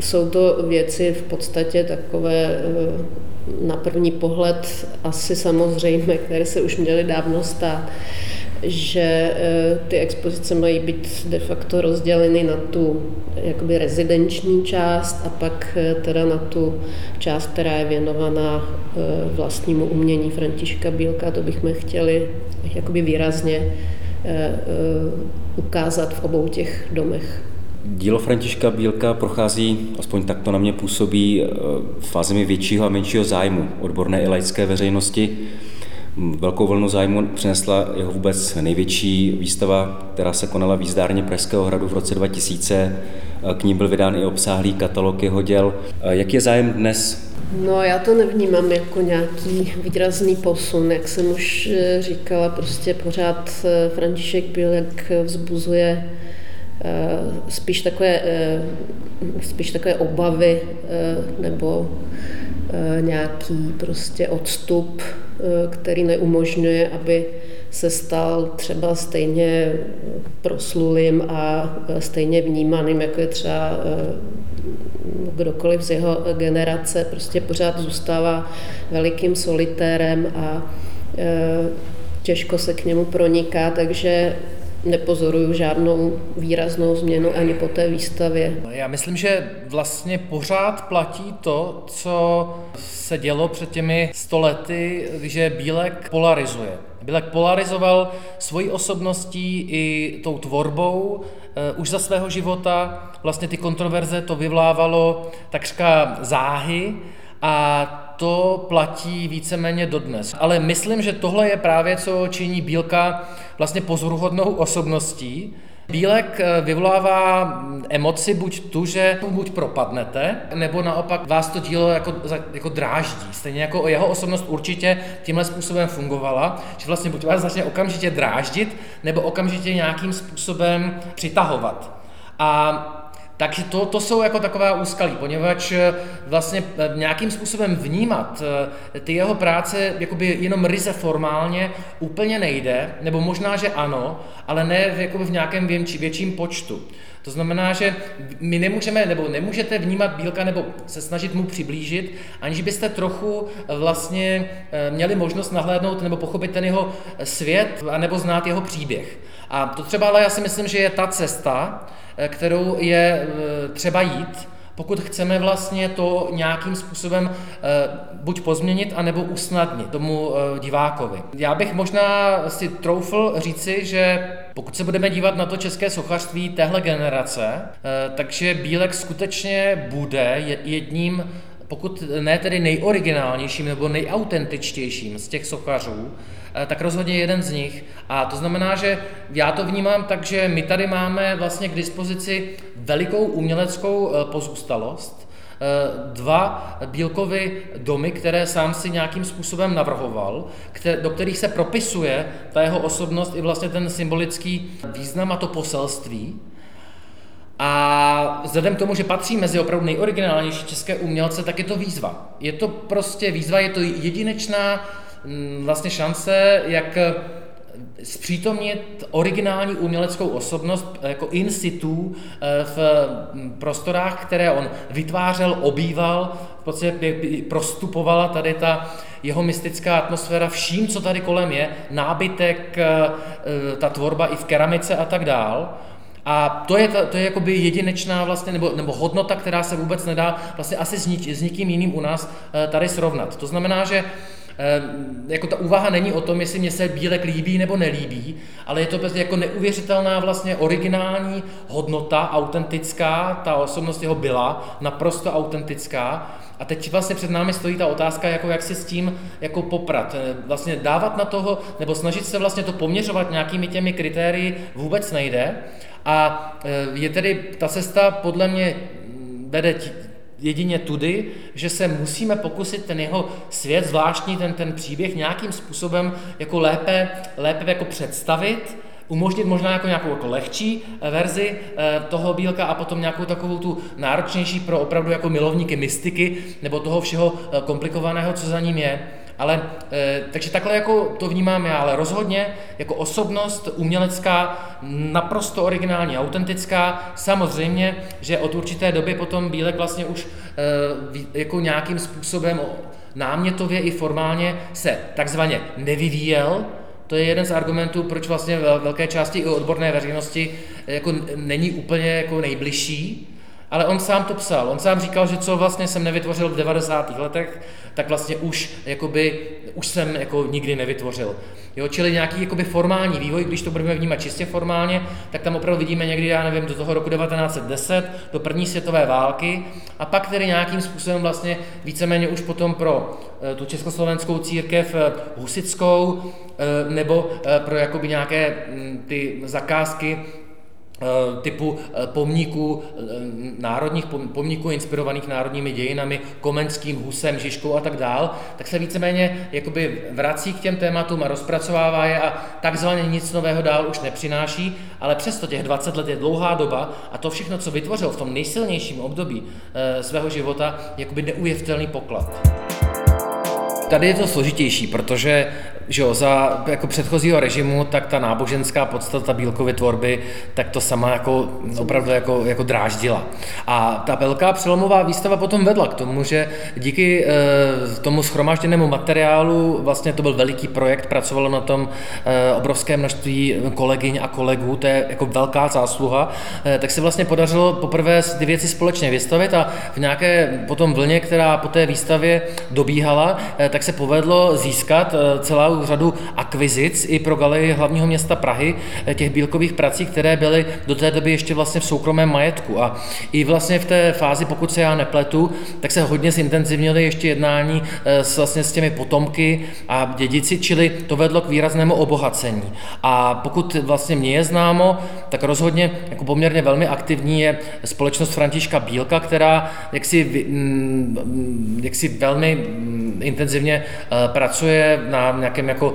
S2: Jsou to věci v podstatě takové na první pohled asi samozřejmé, které se už měly dávno stát že eh, ty expozice mají být de facto rozděleny na tu jakoby rezidenční část a pak eh, teda na tu část, která je věnovaná eh, vlastnímu umění Františka Bílka. To bychom chtěli jakoby výrazně ukázat v obou těch domech.
S1: Dílo Františka Bílka prochází, aspoň tak to na mě působí, fázemi většího a menšího zájmu odborné i laické veřejnosti. Velkou vlnu zájmu přinesla jeho vůbec největší výstava, která se konala v jízdárně Pražského hradu v roce 2000. K ní byl vydán i obsáhlý katalog jeho děl. Jaký je zájem dnes?
S2: No já to nevnímám jako nějaký výrazný posun, jak jsem už eh, říkala, prostě pořád eh, František Bílek vzbuzuje eh, spíš takové, spíš takové obavy nebo nějaký prostě odstup který neumožňuje, aby se stal třeba stejně proslulým a eh, stejně vnímaným, jako je třeba eh, kdokoliv z jeho generace, prostě pořád zůstává velikým solitérem a těžko se k němu proniká, takže nepozoruju žádnou výraznou změnu ani po té výstavě.
S3: Já myslím, že vlastně pořád platí to, co se dělo před těmi stolety, že Bílek polarizuje. Bílek polarizoval svojí osobností i tou tvorbou e, už za svého života. Vlastně ty kontroverze to vyvlávalo takřka záhy a to platí víceméně dodnes. Ale myslím, že tohle je právě, co činí Bílka vlastně pozoruhodnou osobností. Bílek eh, vyvolává emoci buď tu, že buď propadnete, nebo naopak vás to dílo jako, jako dráždí. Stejně jako jeho osobnost určitě tímhle způsobem fungovala, že vlastně buď vás začne okamžitě dráždit, nebo okamžitě nějakým způsobem přitahovat. A takže to, to jsou jako taková úskalí, poněvadž eh, vlastně eh, nějakým způsobem vnímat eh, ty jeho práce jakoby jenom ryze formálně úplně nejde, nebo možná, že ano, ale ne jakoby v nějakém větší, větším počtu. To znamená, že my nemůžeme, nebo nemůžete vnímat Bílka nebo se snažit mu přiblížit, aniž byste trochu vlastně měli možnost nahlédnout nebo pochopit ten jeho svět, anebo znát jeho příběh. A to třeba ale já si myslím, že je ta cesta, Eh, kterou je eh, třeba jít, pokud chceme vlastně to nějakým způsobem eh, buď pozměnit, anebo usnadnit tomu divákovi. Já bych možná si troufl říci, že pokud se budeme dívat na to české sochařství téhle generace, takže Bílek skutečně bude jedním pokud ne tedy nejoriginálnějším nebo nejautentičtějším z těch sochařů, tak rozhodně jeden z nich. A to znamená, že já to vnímám tak, že my tady máme vlastně k dispozici velikou uměleckou eh, pozůstalost, eh, dva Bílkovy domy, které sám si nějakým způsobem navrhoval, do kterých se propisuje ta jeho osobnost i vlastně ten symbolický význam a to poselství. A vzhledem k tomu, že patří mezi opravdu nejoriginálnější české umělce, tak je to výzva. Je to prostě výzva, je to jedinečná vlastně šance, jak eh, zpřítomnit originální uměleckou osobnost jako in situ eh, v mm, prostorách, které on vytvářel, obýval, v podstatě prostupovala tady ta jeho mystická atmosféra vším, co tady kolem je, nábytek, eh, ta tvorba i v keramice a tak dál. A to je, to je jakoby jedinečná vlastně, nebo, nebo hodnota, která se vůbec nedá vlastně asi s, nič, s nikým jiným u nás tady srovnat. To znamená, že jako ta úvaha není o tom, jestli mě se Bílek líbí nebo nelíbí, ale je to prostě jako neuvěřitelná vlastně originální hodnota, autentická, ta osobnost jeho byla naprosto autentická a teď vlastně před námi stojí ta otázka, jako jak se s tím jako poprat. Ehm, vlastně dávat na toho, nebo snažit se vlastně to poměřovat nějakými těmi kritérii vůbec nejde. A ehm, je tedy ta cesta podle mě vede jedině tudy, že se musíme pokusit ten jeho svět, zvláštní ten, ten příběh nějakým způsobem jako lépe, lépe jako představit, umožnit možná jako nějakou jako lehčí eh, verzi eh, toho bílka a potom nějakou takovou tu náročnější pro opravdu jako milovníky mystiky nebo toho všeho eh, komplikovaného, co za ním je. Ale, e, takže takhle jako to vnímám já, ale rozhodně jako osobnost umělecká, naprosto originální, autentická. Samozřejmě, že od určité doby potom Bílek vlastně už e, jako nějakým způsobem námětově i formálně se takzvaně nevyvíjel, To je jeden z argumentů, proč vlastně velké části i odborné veřejnosti jako není úplně jako nejbližší, ale on sám to psal. On sám říkal, že co vlastně jsem nevytvořil v 90. letech, tak vlastně už, jakoby, už jsem jako nikdy nevytvořil. Jo, čili nějaký jakoby formální vývoj, když to budeme vnímat čistě formálně, tak tam opravdu vidíme někdy, já nevím, do toho roku 1910, do první světové války a pak tedy nějakým způsobem vlastně víceméně už potom pro eh, tu československou církev eh, husickou eh, nebo pro jakoby nějaké mm, ty zakázky typu eh, pomníků, eh, národních pomníků inspirovaných národními dějinami, Komenským, Husem, Žižkou a tak dál, tak se víceméně jakoby vrací k těm tématům a rozpracovává je a takzvaně nic nového dál už nepřináší, ale přesto těch 20 let je dlouhá doba a to všechno, co vytvořil v tom nejsilnějším období svého života, jakoby neuvěřitelný poklad. Tady je to složitější, protože že jo, za jako předchozího režimu, tak ta náboženská podstata Bílkovy tvorby, tak to sama jako opravdu jako, jako dráždila. A ta velká přelomová výstava potom vedla k tomu, že díky e, tomu schromážděnému materiálu, vlastně to byl veliký projekt, pracovalo na tom e, obrovské množství kolegyň a kolegů, to je jako velká zásluha, e, tak se vlastně podařilo poprvé ty věci společně vystavit a v nějaké potom vlně, která po té výstavě dobíhala, e, tak se povedlo získat e, celou řadu akvizic i pro galerii hlavního města Prahy, eh, těch bílkových prací, které byly do té doby ještě vlastně v soukromém majetku. A i vlastně v té fázi, pokud se já nepletu, tak se hodně zintenzivnily ještě jednání eh, s, vlastně s těmi potomky a dědici, čili to vedlo k výraznému obohacení. A pokud vlastně mě je známo, tak rozhodně jako poměrně velmi aktivní je společnost Františka Bílka, která jaksi, mm, jaksi velmi mm, intenzivně eh, pracuje na nějakém jako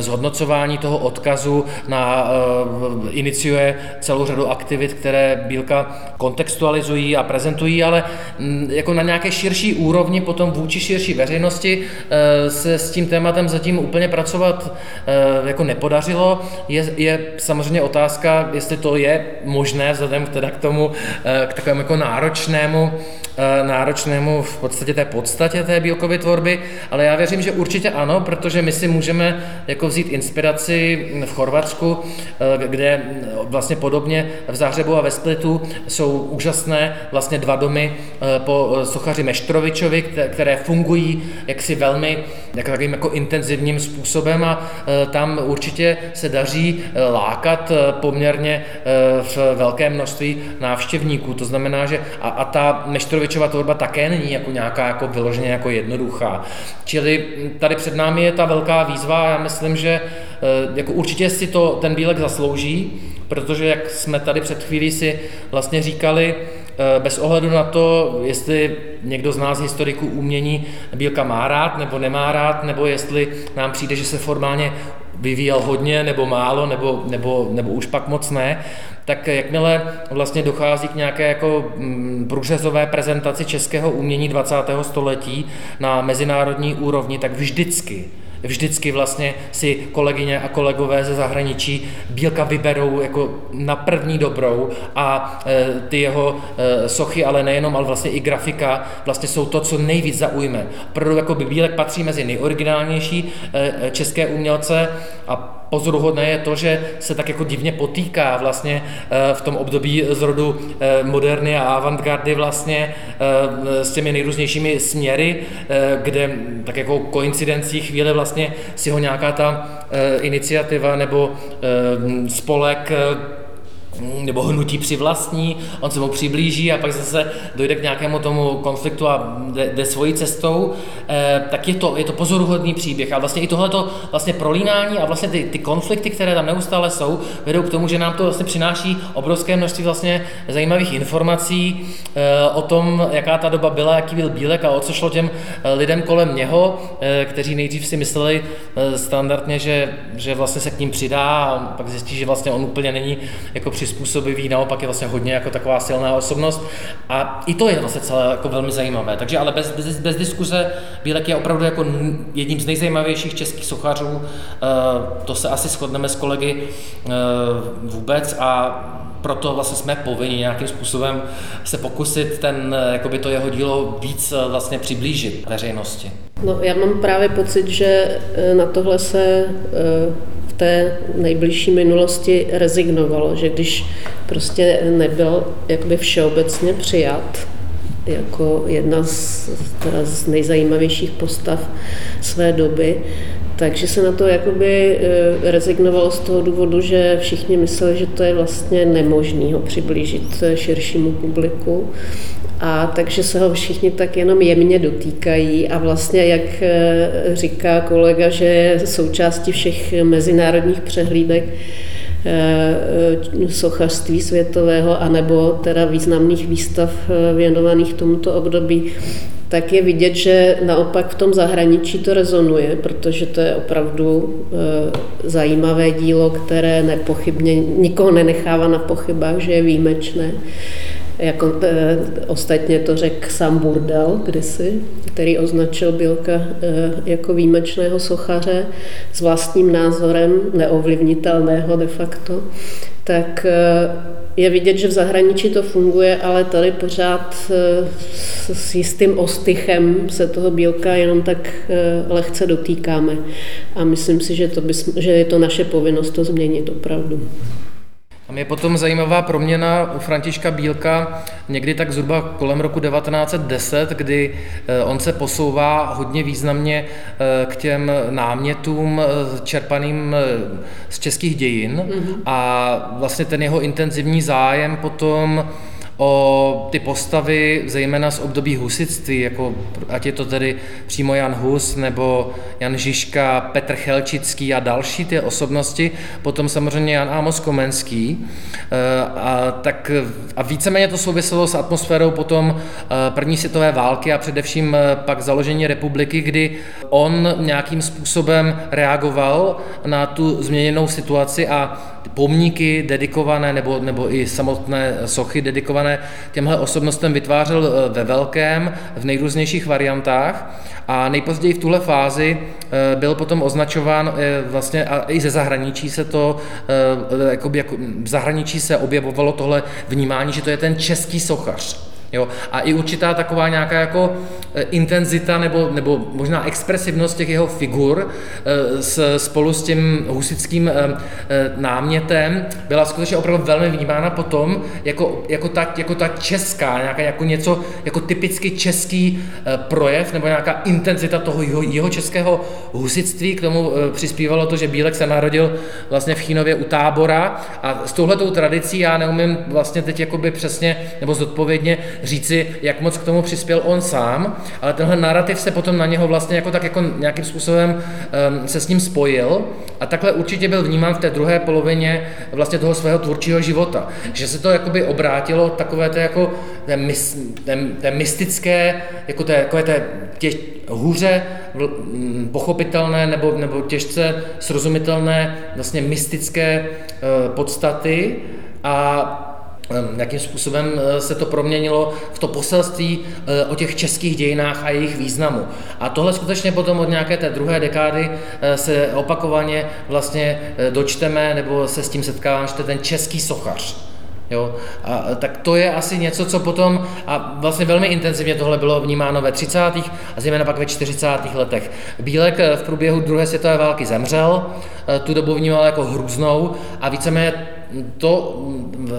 S3: zhodnocování toho odkazu, na, uh, iniciuje celou řadu aktivit, které Bílka kontextualizují a prezentují, ale jako na nějaké širší úrovni potom vůči širší veřejnosti uh, se s tím tématem zatím úplně pracovat uh, jako nepodařilo. Je, je samozřejmě otázka, jestli to je možné vzhledem teda k tomu, k takovému jako náročnému, náročnému v podstatě té podstatě té Bílkovy tvorby, ale já věřím, že určitě ano, protože my si můžeme můžeme jako vzít inspiraci v Chorvatsku, eh, kde vlastně podobně v Záhřebu a ve Splitu jsou úžasné vlastně dva domy eh, po eh, sochaři Meštrovičovi, které fungují jaksi velmi jako takovým jako intenzivním způsobem a tam určitě se daří lákat poměrně v velké množství návštěvníků. To znamená, že a, a ta Meštrovičova tvorba také není jako nějaká jako vyloženě jako jednoduchá. Čili tady před námi je ta velká výzva výzva já myslím, že eh, jako určitě si to ten Bílek zaslouží, protože jak jsme tady před chvílí si vlastně říkali, eh, bez ohledu na to, jestli někdo z nás historiků umění Bílka má rád nebo nemá rád, nebo jestli nám přijde, že se formálně vyvíjel hodně nebo málo, nebo, nebo, nebo už pak moc ne, tak jakmile vlastně dochází k nějaké jako mm, průřezové prezentaci českého umění 20. století na mezinárodní úrovni, tak vždycky Vždycky vlastně si kolegyně a kolegové ze zahraničí Bílka vyberou jako na první dobrou a e, ty jeho e, sochy, ale nejenom, ale vlastně i grafika, vlastně jsou to, co nejvíc zaujme. Opravdu jako by Bílek patří mezi nejoriginálnější e, české umělce a pozoruhodné je to, že se tak jako divně potýká vlastně v tom období z rodu eh, moderny a avantgardy vlastně s těmi nejrůznějšími směry, kde tak jako koincidencí chvíle vlastně si ho nějaká ta iniciativa nebo spolek nebo hnutí přivlastní, on se mu přiblíží a pak zase dojde k nějakému tomu konfliktu a jde, jde svojí cestou, eh, tak je to, je to pozoruhodný příběh. A vlastně i tohleto vlastně prolínání a vlastně ty, ty konflikty, které tam neustále jsou, vedou k tomu, že nám to vlastně přináší obrovské množství vlastně zajímavých informací eh, o tom, jaká ta doba byla, jaký byl Bílek a o co šlo těm eh, lidem kolem něho, eh, kteří nejdřív si mysleli eh, standardně, že, že vlastně se k ním přidá a pak zjistí, že vlastně on úplně není jako při přizpůsobivý, naopak je vlastně hodně jako taková silná osobnost. A i to je vlastně celé jako velmi zajímavé. Takže ale bez, bez, bez diskuze Bílek je opravdu jako jedním z nejzajímavějších českých sochařů. Eh, to se asi shodneme s kolegy eh, vůbec a proto vlastně jsme povinni nějakým způsobem se pokusit ten, eh, jakoby to jeho dílo víc vlastně přiblížit veřejnosti.
S2: No, já mám právě pocit, že na tohle se té nejbližší minulosti rezignovalo, že když prostě nebyl jakoby všeobecně přijat jako jedna z, teda z nejzajímavějších postav své doby, takže se na to jakoby eh, rezignovalo z toho důvodu, že všichni mysleli, že to je vlastně nemožné ho přiblížit širšímu publiku. A takže se ho všichni tak jenom jemně dotýkají a vlastně, jak eh, říká kolega, že je součástí všech mezinárodních přehlídek, eh, sochařství světového, anebo teda významných výstav věnovaných tomuto období, tak je vidět, že naopak v tom zahraničí to rezonuje, protože to je opravdu zajímavé dílo, které nepochybně nikoho nenechává na pochybách, že je výjimečné. Jako, e, ostatně to řekl sám Burdel kdysi, který označil Bílka e, jako výjimečného sochaře s vlastním názorem, neovlivnitelného de facto. Tak e, je vidět, že v zahraničí to funguje, ale tady pořád eh, s jistým ostychem se toho bílka jenom tak eh, lehce dotýkáme. A myslím si, že, to bys, že je to naše povinnost to změnit opravdu.
S3: Tam je potom zajímavá proměna u Františka Bílka někdy tak zhruba kolem roku 1910, kdy eh, on se posouvá hodně významně eh, k těm námětům eh, čerpaným z českých dějin mm-hmm. a vlastně ten jeho intenzivní zájem potom o ty postavy, zejména z období husitství, jako ať je to tedy přímo Jan Hus nebo Jan Žižka, Petr Chelčický a další ty osobnosti, potom samozřejmě Jan Amos Komenský. Eh, a, tak, a víceméně to souviselo s atmosférou potom eh, první světové války a především eh, pak založení republiky, kdy on nějakým způsobem reagoval na tu změněnou situaci a pomníky dedikované nebo, nebo i samotné sochy dedikované těmhle osobnostem vytvářel eh, ve velkém, v nejrůznějších variantách a nejpozději v tuhle fázi eh, byl potom označován eh, vlastně a i ze zahraničí se to, jakoby, jako, v zahraničí se objevovalo tohle vnímání, že to je ten český sochař. Jo? A i určitá taková nějaká jako e, intenzita nebo, nebo možná expresivnost těch jeho figur e, s, spolu s tím husickým e, námětem byla skutečně opravdu velmi vnímána potom jako, jako, ta, jako ta česká, nějaká jako něco, jako typicky český projev nebo nějaká intenzita toho jeho, jeho českého husitství. K tomu přispívalo to, že Bílek se narodil vlastně v Chínově u tábora a s touhletou tradicí já neumím vlastně teď jakoby přesně nebo zodpovědně říci, jak moc k tomu přispěl on sám, ale tenhle narrativ se potom na něho vlastně jako tak jako nějakým způsobem um, se s ním spojil a takhle určitě byl vnímán v té druhé polovině vlastně toho svého tvůrčího života. Že se to jakoby obrátilo takové té jako té, mis, té, té mystické, jako té, takové té tě, hůře pochopitelné nebo, nebo těžce srozumitelné vlastně mystické uh, podstaty a jakým způsobem eh, se to proměnilo v to poselství eh, o těch českých dějinách a jejich významu. A tohle skutečně potom od nějaké té druhé dekády eh, se opakovaně vlastně dočteme nebo se s tím setkáváme, že ten český sochař. Jo? A, tak to je asi něco, co potom, a vlastně velmi intenzivně tohle bylo vnímáno ve 30. a zejména pak ve 40. letech. Bílek v průběhu druhé světové války zemřel, tu dobu vnímal jako hrůznou a víceméně to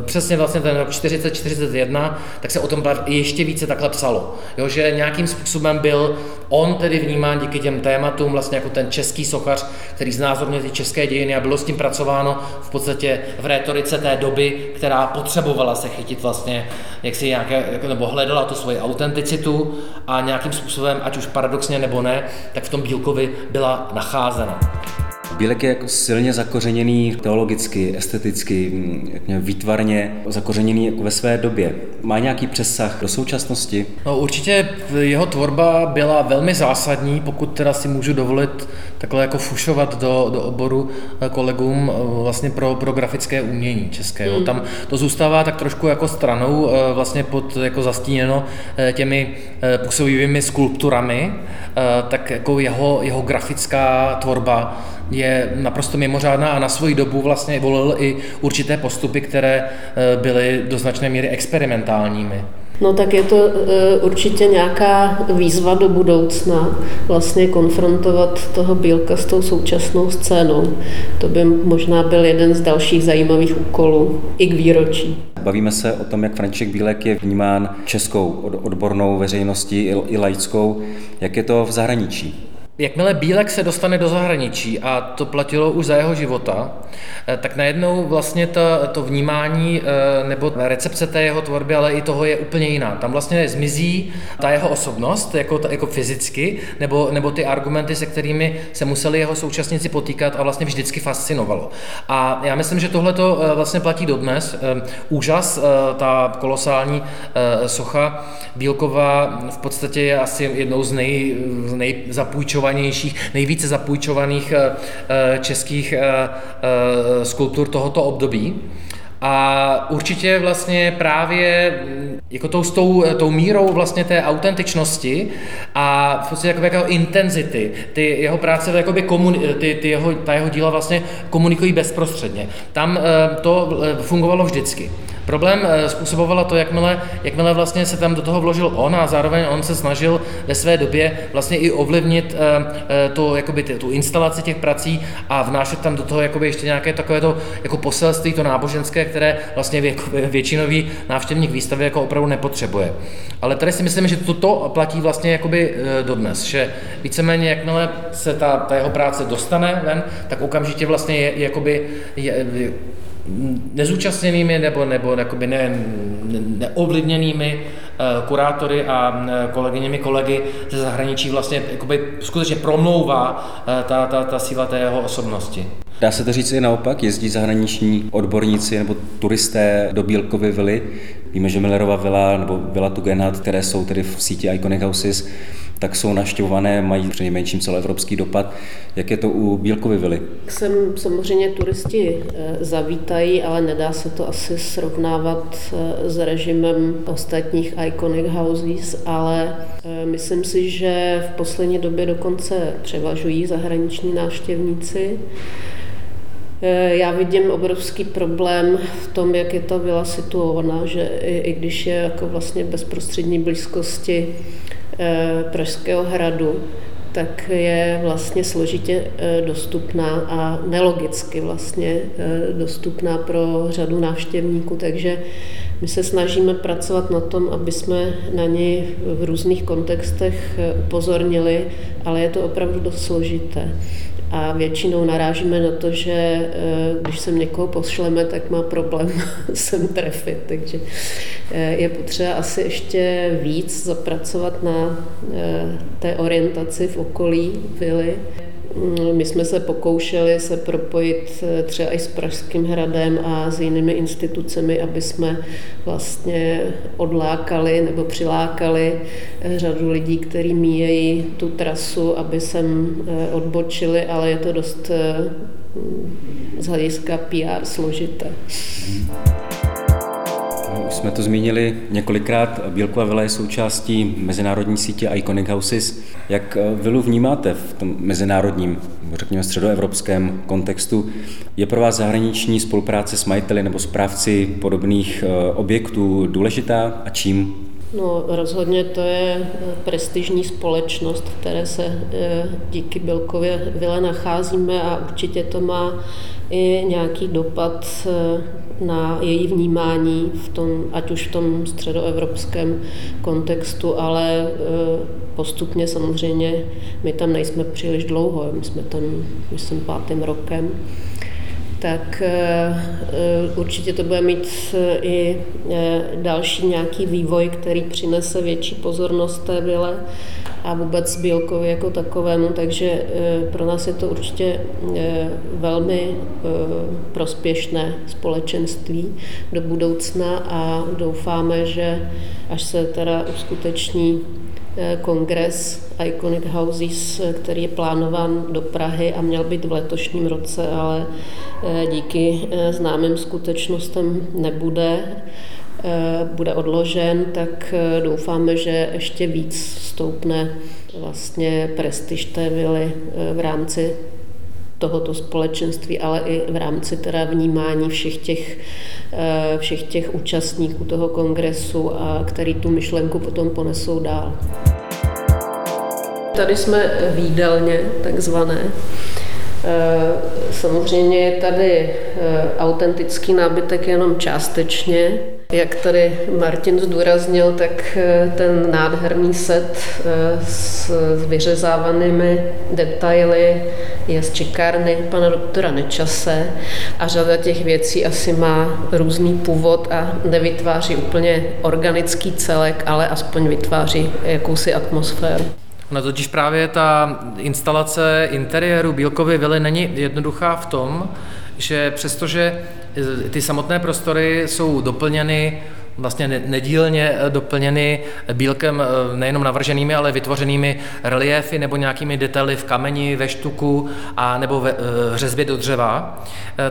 S3: přesně vlastně ten rok 4041, tak se o tom ještě více takhle psalo. Jo, že nějakým způsobem byl on tedy vnímán díky těm tématům vlastně jako ten český sochař, který znázorňuje ty české dějiny a bylo s tím pracováno v podstatě v rétorice té doby, která potřebovala se chytit vlastně, jak si nějaké, jako, nebo hledala tu svoji autenticitu a nějakým způsobem, ať už paradoxně nebo ne, tak v tom Bílkovi byla nacházena.
S1: Bílek je jako silně zakořeněný teologicky, esteticky, výtvarně zakořeněný jako ve své době. Má nějaký přesah do současnosti?
S3: No, určitě jeho tvorba byla velmi zásadní, pokud teda si můžu dovolit takhle jako fušovat do, do oboru eh, kolegům eh, vlastně pro, pro grafické umění české. Mm. Tam to zůstává tak trošku jako stranou eh, vlastně pod jako zastíněno těmi působivými skulpturami, tak jako jeho, jeho grafická tvorba je naprosto mimořádná a na svoji dobu vlastně volil i určité postupy, které byly do značné míry experimentálními.
S2: No tak je to určitě nějaká výzva do budoucna, vlastně konfrontovat toho Bílka s tou současnou scénou. To by možná byl jeden z dalších zajímavých úkolů i k výročí.
S1: Bavíme se o tom, jak František Bílek je vnímán českou odbornou veřejností i laickou. Jak je to v zahraničí?
S3: Jakmile Bílek se dostane do zahraničí, a to platilo už za jeho života, eh, tak najednou vlastně to, to vnímání eh, nebo recepce té jeho tvorby, ale i toho je úplně jiná. Tam vlastně zmizí ta jeho osobnost, jako, jako fyzicky, nebo, nebo ty argumenty, se kterými se museli jeho současníci potýkat a vlastně vždycky fascinovalo. A já myslím, že tohle to eh, vlastně platí dodnes. Úžas, ta kolosální socha Bílkova v podstatě je asi jednou z nej, nejzapůjčovanějších, nejvíce zapůjčovaných eh, eh, českých eh, skulptur tohoto období. A určitě vlastně právě mm, jako tou, tou, tou mírou vlastně té autentičnosti a v podstatě jako, jako intenzity, ty jeho práce, jakoby komuni, ty, ty jeho, ta jeho díla vlastně komunikují bezprostředně. Tam to fungovalo vždycky. Problém eh, způsobovala to, jakmile, jakmile vlastně se tam do toho vložil on a zároveň on se snažil ve své době vlastně i ovlivnit eh, eh, to, jakoby tu instalaci těch prací a vnášet tam do toho jakoby ještě nějaké takové to jako poselství, to náboženské, které vlastně vě, [LAUGHS] většinový návštěvník výstavy jako opravdu nepotřebuje. Ale tady si myslím, že toto platí vlastně jakoby dodnes, že víceméně jakmile se ta, ta jeho práce dostane ven, tak okamžitě vlastně je, jakoby je, nezúčastněnými nebo, nebo jakoby ne, neovlivněnými eh, kurátory a eh, kolegyněmi kolegy ze zahraničí vlastně jakoby skutečně promlouvá eh, ta, ta, ta síla té jeho osobnosti.
S1: Dá se to říct i naopak? Jezdí zahraniční odborníci nebo turisté do Bílkovy vily? Víme, že Millerova vila nebo vila Tugendhat, které jsou tedy v síti Iconic Houses, tak jsou naštěvované, mají přinejmenším celoevropský dopad. Jak je to u Bílkovy vily?
S2: Sem samozřejmě turisti eh, zavítají, ale nedá se to asi srovnávat eh, s režimem ostatních iconic houses, ale eh, myslím si, že v poslední době dokonce převažují zahraniční návštěvníci. Já vidím obrovský problém v tom, jak je ta vila situovaná, že i, i když je jako vlastně bezprostřední blízkosti Pražského hradu, tak je vlastně složitě eh, dostupná a nelogicky vlastně eh, dostupná pro řadu návštěvníků, takže my se snažíme pracovat na tom, aby jsme na ní v různých kontextech upozornili, ale je to opravdu dost složité. A většinou narážíme na to, že eh, když sem někoho pošleme, tak má problém [LAUGHS] sem trefit. Takže eh, je potřeba asi ještě víc zapracovat na eh, té orientaci v okolí vily. My jsme se pokoušeli se propojit eh, třeba i s Pražským hradem a s jinými institucemi, aby jsme vlastně odlákali nebo přilákali eh, řadu lidí, kteří míjejí tu trasu, aby sem eh, odbočili, ale je to dost z hlediska PR složité.
S1: Už jsme to zmínili několikrát. Bílkova vila je součástí mezinárodní sítě Iconic Houses. Jak eh, vilu vnímáte v tom mezinárodním, řekněme středoevropském kontextu? Je pro vás zahraniční spolupráce s majiteli nebo správci podobných eh, objektů důležitá a čím?
S2: No, rozhodně to je eh, prestižní společnost, v které se díky Bílkově vile nacházíme a určitě to má i nějaký dopad na její vnímání, v tom, ať už v tom středoevropském kontextu, ale e, postupně samozřejmě. My tam nejsme příliš dlouho, my jsme tam, myslím, pátým rokem, tak e, e, určitě to bude mít i další nějaký vývoj, který přinese větší pozornost té vile a vůbec Bílkovi jako takovému, takže e, pro nás je to určitě e, velmi e, prospěšné společenství do budoucna a doufáme, že až se teda uskuteční kongres Iconic Houses, který je plánován do Prahy a měl být v letošním roce, ale díky známým skutečnostem nebude, bude odložen, tak eh, doufáme, že ještě víc stoupne vlastně prestiž té vily eh, v rámci tohoto společenství, ale i v rámci teda vnímání všech těch všech těch účastníků toho kongresu a který tu myšlenku potom ponesou dál. Tady jsme výdelně takzvané. Samozřejmě je tady autentický nábytek jenom částečně, jak tady Martin zdůraznil, tak eh, ten nádherný set eh, s vyřezávanými detaily je z čekárny pana doktora Nečase a řada těch věcí asi má různý původ a nevytváří úplně organický celek, ale aspoň vytváří jakousi atmosféru.
S3: No totiž právě ta instalace interiéru Bílkovy vily není jednoduchá v tom, že přestože ty samotné prostory jsou doplněny vlastně nedílně eh, doplněny bílkem eh, nejenom navrženými, ale vytvořenými reliéfy nebo nějakými detaily v kameni, ve štuku a nebo ve eh, řezbě do dřeva,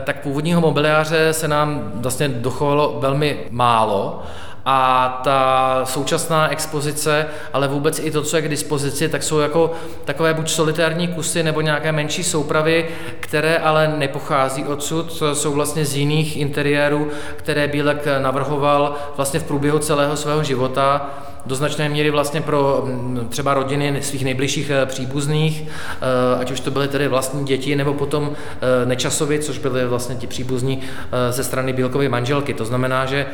S3: tak původního mobiliáře se nám vlastně dochovalo velmi málo a ta současná expozice, ale vůbec i to, co je k dispozici, tak jsou jako takové buď solitární kusy nebo nějaké menší soupravy, které ale nepochází odsud, jsou vlastně z jiných interiérů, které Bílek navrhoval vlastně v průběhu celého svého života do značné míry vlastně pro mm, třeba rodiny svých nejbližších eh, příbuzných, eh, ať už to byly tedy vlastní děti, nebo potom eh, nečasovi, což byly vlastně ti příbuzní ze strany Bílkovy manželky. To znamená, že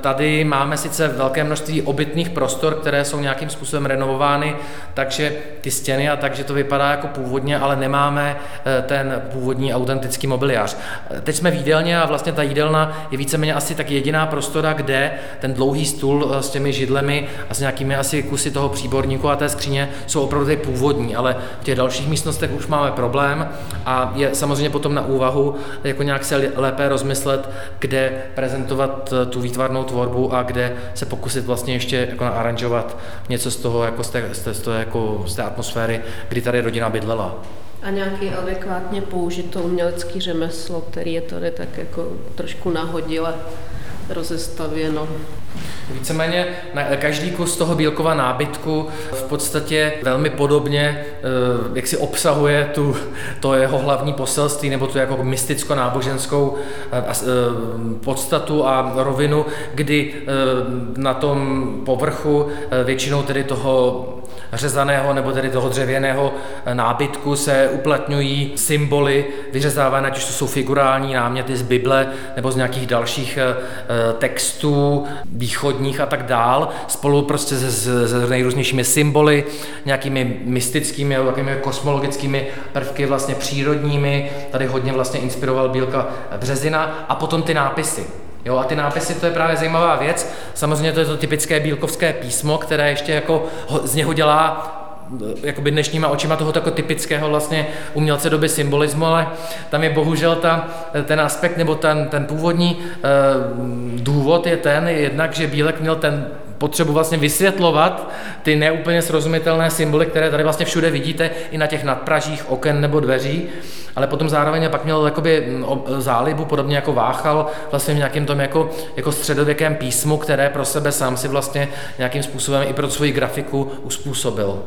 S3: tady máme sice velké množství obytných prostor, které jsou nějakým způsobem renovovány, takže ty stěny a takže to vypadá jako původně, ale nemáme eh, ten původní autentický mobiliář. Eh, teď jsme v jídelně a vlastně ta jídelna je víceméně asi tak jediná prostora, kde ten dlouhý stůl s těmi židlemi a s nějakými asi kusy toho příborníku a té skříně jsou opravdu ty původní, ale v těch dalších místnostech už máme problém a je samozřejmě potom na úvahu jako nějak se lépe rozmyslet, kde prezentovat tu výtvarnou tvorbu a kde se pokusit vlastně ještě jako naaranžovat něco z toho, jako z té, z té, z té, jako z té atmosféry, kdy tady rodina bydlela.
S2: A nějaký adekvátně použito umělecký řemeslo, který je tady tak jako trošku nahodile rozestavěno.
S3: Víceméně každý kus toho bílkova nábytku v podstatě velmi podobně eh, jak si obsahuje tu, to jeho hlavní poselství nebo tu jako mysticko-náboženskou eh, eh, podstatu a rovinu, kdy na tom povrchu většinou tedy toho řezaného nebo tedy toho dřevěného nábytku se uplatňují symboly vyřezávané, ať už to jsou figurální náměty z Bible nebo z nějakých dalších textů východních a tak dál, spolu prostě se, se nejrůznějšími symboly, nějakými mystickými nějakými kosmologickými prvky vlastně přírodními. Tady hodně vlastně inspiroval Bílka Březina a potom ty nápisy. Jo, a ty nápisy, to je právě zajímavá věc. Samozřejmě to je to typické bílkovské písmo, které ještě jako z něho dělá jakoby dnešníma očima toho tako typického vlastně umělce doby symbolismu, ale tam je bohužel ta, ten aspekt nebo ten, ten původní e, důvod je ten, jednak, že Bílek měl ten potřebu vlastně vysvětlovat ty neúplně srozumitelné symboly, které tady vlastně všude vidíte, i na těch nadpražích oken nebo dveří, ale potom zároveň pak měl jakoby zálibu, podobně jako Váchal, vlastně v nějakém tom jako, jako středověkém písmu, které pro sebe sám si vlastně nějakým způsobem i pro svoji grafiku uspůsobil.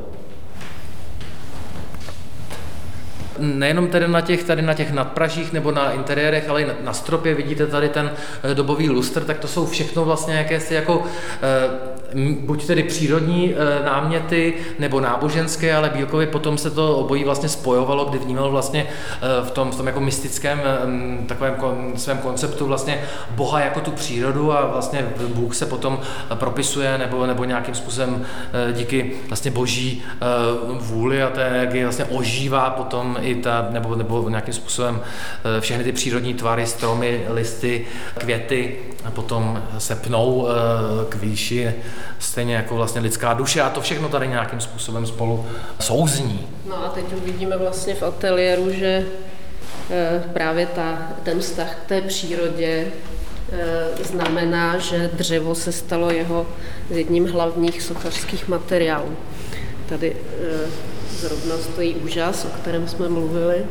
S3: Nejenom tedy na těch, tady na těch nadpražích nebo na interiérech, ale i na stropě vidíte tady ten eh, dobový lustr, tak to jsou všechno vlastně jakési jako eh, buď tedy přírodní e, náměty nebo náboženské, ale Bílkovi potom se to obojí vlastně spojovalo, kdy vnímal vlastně e, v tom, v tom jako mystickém takovém svém konceptu vlastně Boha jako tu přírodu a vlastně Bůh se potom propisuje nebo, nebo nějakým způsobem e, díky vlastně boží vůli a té, je vlastně ožívá potom i ta, nebo, nebo nějakým způsobem všechny ty přírodní tvary, stromy, listy, květy a potom se pnou k výši stejně jako vlastně lidská duše a to všechno tady nějakým způsobem spolu souzní.
S2: No a teď uvidíme vlastně v ateliéru, že eh, právě ta, ten vztah k té přírodě eh, znamená, že dřevo se stalo jeho jedním hlavních sochařských materiálů. Tady eh, zrovna stojí úžas, o kterém jsme mluvili,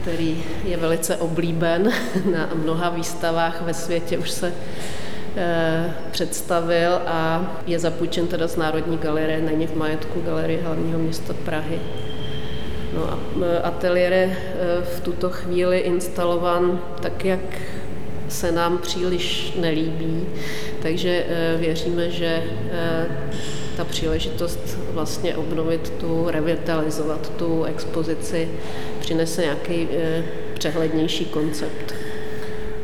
S2: který je velice oblíben [LAUGHS] na mnoha výstavách ve světě. Už se představil a je zapůjčen teda z Národní galerie, není v majetku galerie hlavního města Prahy. No a eh, ateliér je eh, v tuto chvíli instalovan tak, jak se nám příliš nelíbí, takže věříme, že ta příležitost vlastně obnovit tu, revitalizovat tu expozici přinese nějaký přehlednější koncept.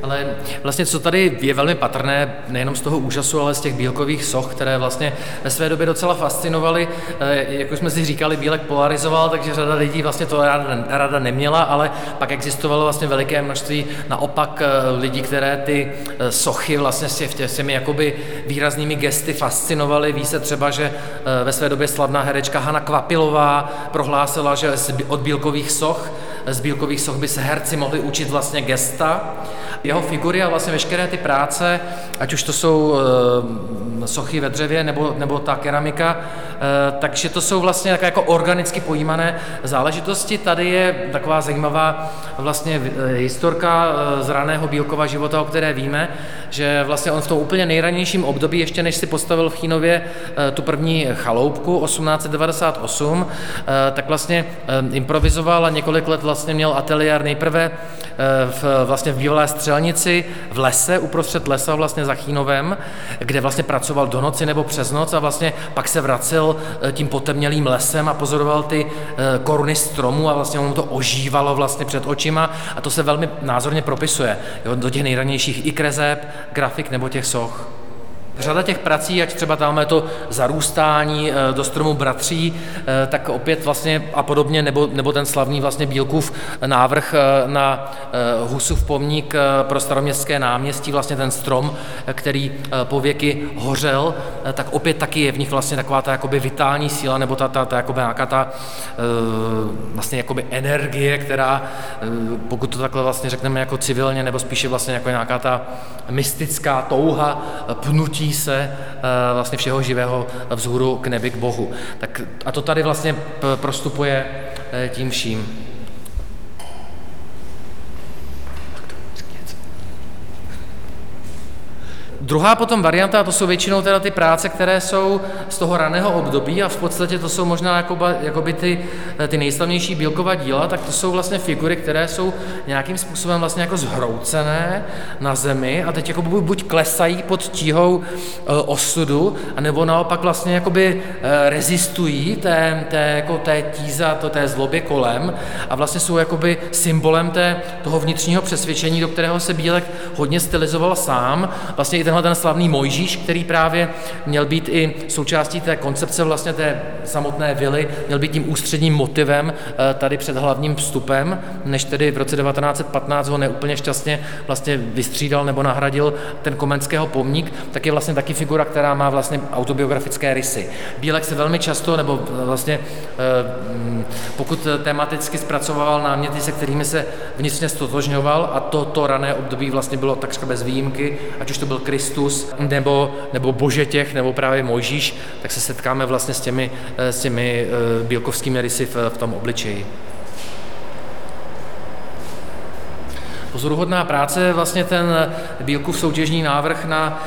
S3: Ale vlastně, co tady je velmi patrné, nejenom z toho úžasu, ale z těch bílkových soch, které vlastně ve své době docela fascinovaly, eh, jak už jsme si říkali, Bílek polarizoval, takže řada lidí vlastně to ráda, ráda neměla, ale pak existovalo vlastně veliké množství naopak eh, lidí, které ty eh, sochy vlastně s, tě, s těmi jakoby výraznými gesty fascinovaly. Ví se třeba, že ve své době slavná herečka Hanna Kvapilová prohlásila, že od bílkových soch z bílkových soch by se herci mohli učit vlastně gesta. Jeho figury a vlastně veškeré ty práce, ať už to jsou e, sochy ve dřevě nebo, nebo ta keramika, e, takže to jsou vlastně takové jako organicky pojímané záležitosti. Tady je taková zajímavá vlastně e, historka z raného Bílkova života, o které víme, že vlastně on v tom úplně nejranějším období, ještě než si postavil v Chínově tu první chaloupku 1898, tak vlastně improvizoval a několik let vlastně měl ateliér nejprve eh, v, vlastně v bývalé střelnici v lese, uprostřed lesa vlastně za Chínovem, kde vlastně pracoval do noci nebo přes noc a vlastně pak se vracel eh, tím potemnělým lesem a pozoroval ty eh, koruny stromů a vlastně mu to ožívalo vlastně před očima a to se velmi názorně propisuje jo, do těch nejranějších i krezeb, grafik nebo těch soch. Řada těch prací, ať třeba tam to zarůstání eh, do stromu bratří, eh, tak opět vlastně a podobně, nebo, nebo ten slavný vlastně Bílkův návrh eh, na Husův pomník pro staroměstské náměstí, vlastně ten strom, který po věky hořel, tak opět taky je v nich vlastně taková ta jakoby vitální síla, nebo ta, ta, ta jakoby nějaká ta vlastně jakoby energie, která, pokud to takhle vlastně řekneme jako civilně, nebo spíše vlastně jako nějaká ta mystická touha pnutí se eh, vlastně všeho živého vzhůru k nebi, k Bohu. Tak, a to tady vlastně prostupuje eh, tím vším. Druhá potom varianta, to jsou většinou teda ty práce, které jsou z toho raného období a v podstatě to jsou možná jakoby, jakoby ty, ty nejslavnější bílková díla, tak to jsou vlastně figury, které jsou nějakým způsobem vlastně jako zhroucené na zemi a teď jako buď klesají pod tíhou e, osudu, anebo naopak vlastně jakoby e, rezistují té, té, jako té tíze, to, té zlobě kolem a vlastně jsou jakoby symbolem té, toho vnitřního přesvědčení, do kterého se Bílek hodně stylizoval sám. Vlastně i tenhle ten slavný Mojžíš, který právě měl být i součástí té koncepce vlastně té samotné vily, měl být tím ústředním motivem eh, tady před hlavním vstupem, než tedy v roce 1915 ho neúplně šťastně vlastně vystřídal nebo nahradil ten komenského pomník, tak je vlastně taky figura, která má vlastně autobiografické rysy. Bílek se velmi často, nebo vlastně eh, pokud tematicky zpracovával náměty, se kterými se vnitřně stotožňoval a to, to rané období vlastně bylo takřka bez výjimky, ať už to byl Kristus, Kristus nebo, nebo Božetěch nebo právě Mojžíš, tak se setkáme vlastně s těmi, eh, s těmi eh, bílkovskými rysy v, v tom obličeji. Pozoruhodná práce vlastně ten Bílkův soutěžní návrh na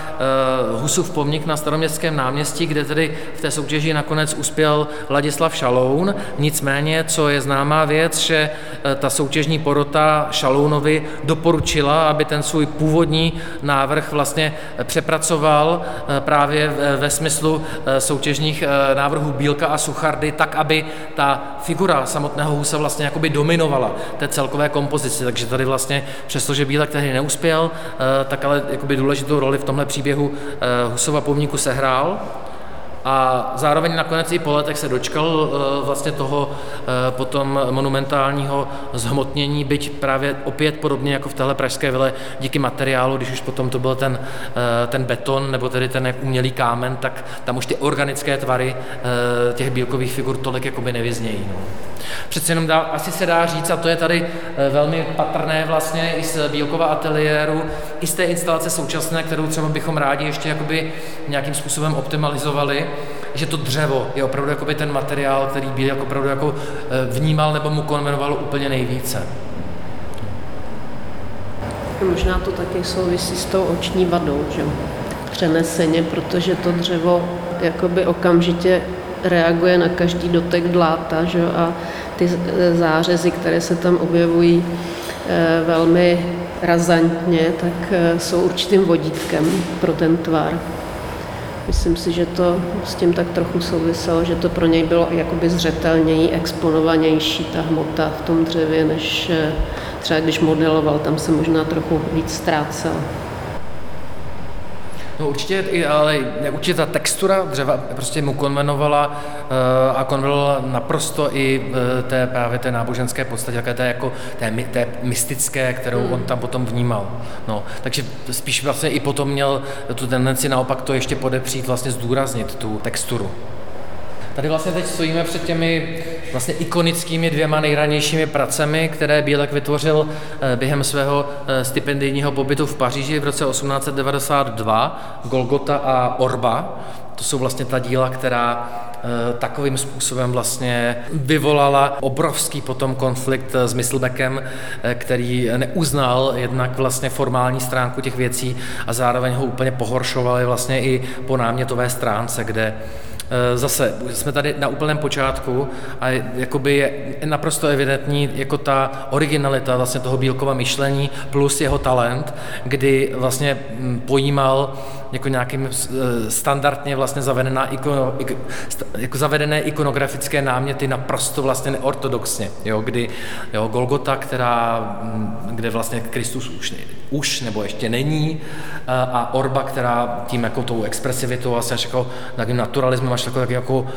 S3: uh, Husův pomník na staroměstském náměstí, kde tedy v té soutěži nakonec uspěl Ladislav Šaloun. Nicméně, co je známá věc, že uh, ta soutěžní porota Šalounovi doporučila, aby ten svůj původní návrh vlastně přepracoval uh, právě ve, smyslu soutěžních návrhů Bílka a Suchardy, tak, aby ta figura samotného Husa vlastně jakoby dominovala té celkové kompozici. Takže tady vlastně přestože Bílek tehdy neuspěl, eh, tak ale jakoby důležitou roli v tomhle příběhu eh, Husova pomníku sehrál. A zároveň nakonec i po letech se dočkal eh, vlastně toho potom monumentálního zhmotnění, byť právě opět podobně jako v téhle pražské vile díky materiálu, když už potom to byl ten, ten beton nebo tedy ten umělý kámen, tak tam už ty organické tvary těch bílkových figur tolik jakoby nevyznějí. No. Přece jenom dá, asi se dá říct, a to je tady eh, velmi patrné vlastně i z Bílkova ateliéru, i z té instalace současné, kterou třeba bychom rádi ještě jakoby nějakým způsobem optimalizovali, že to dřevo je opravdu jakoby ten materiál, který Bílek opravdu jako eh, vnímal nebo mu konvenoval úplně nejvíce.
S2: Možná to taky souvisí s tou oční vadou, že přeneseně, protože to dřevo jakoby okamžitě reaguje na každý dotek dláta že? a ty zářezy, které se tam objevují, velmi razantně, tak jsou určitým vodítkem pro ten tvar. Myslím si, že to s tím tak trochu souviselo, že to pro něj bylo jakoby zřetelněji, exponovanější ta hmota v tom dřevě, než třeba když modeloval, tam se možná trochu víc ztrácel.
S3: No určitě, ale určitě ta textura dřeva prostě mu konvenovala uh, a konvenovala naprosto i uh, té právě té náboženské podstatě, také té, jako, té, té mystické, kterou hmm. on tam potom vnímal. No, takže spíš vlastně i potom měl tu tendenci naopak to ještě podepřít, vlastně zdůraznit tu texturu. Tady vlastně teď stojíme před těmi vlastně ikonickými dvěma nejranějšími pracemi, které Bílek vytvořil eh, během svého eh, stipendijního pobytu v Paříži v roce 1892, Golgota a Orba. To jsou vlastně ta díla, která eh, takovým způsobem vlastně vyvolala obrovský potom konflikt s Myslbeckem, který neuznal jednak vlastně formální stránku těch věcí a zároveň ho úplně pohoršovali vlastně i po námětové stránce, kde zase jsme tady na úplném počátku a jakoby je naprosto evidentní jako ta originalita vlastně toho Bílkova myšlení plus jeho talent, kdy vlastně hm, pojímal jako nějakým eh, standardně vlastně zavedená ikono, jako zavedené ikonografické náměty naprosto vlastně neortodoxně, jo, kdy jo, Golgota, která, hm, kde vlastně Kristus už, už nebo ještě není eh, a Orba, která tím jako tou expresivitou vlastně až jako takovým naturalismem až jako, jako,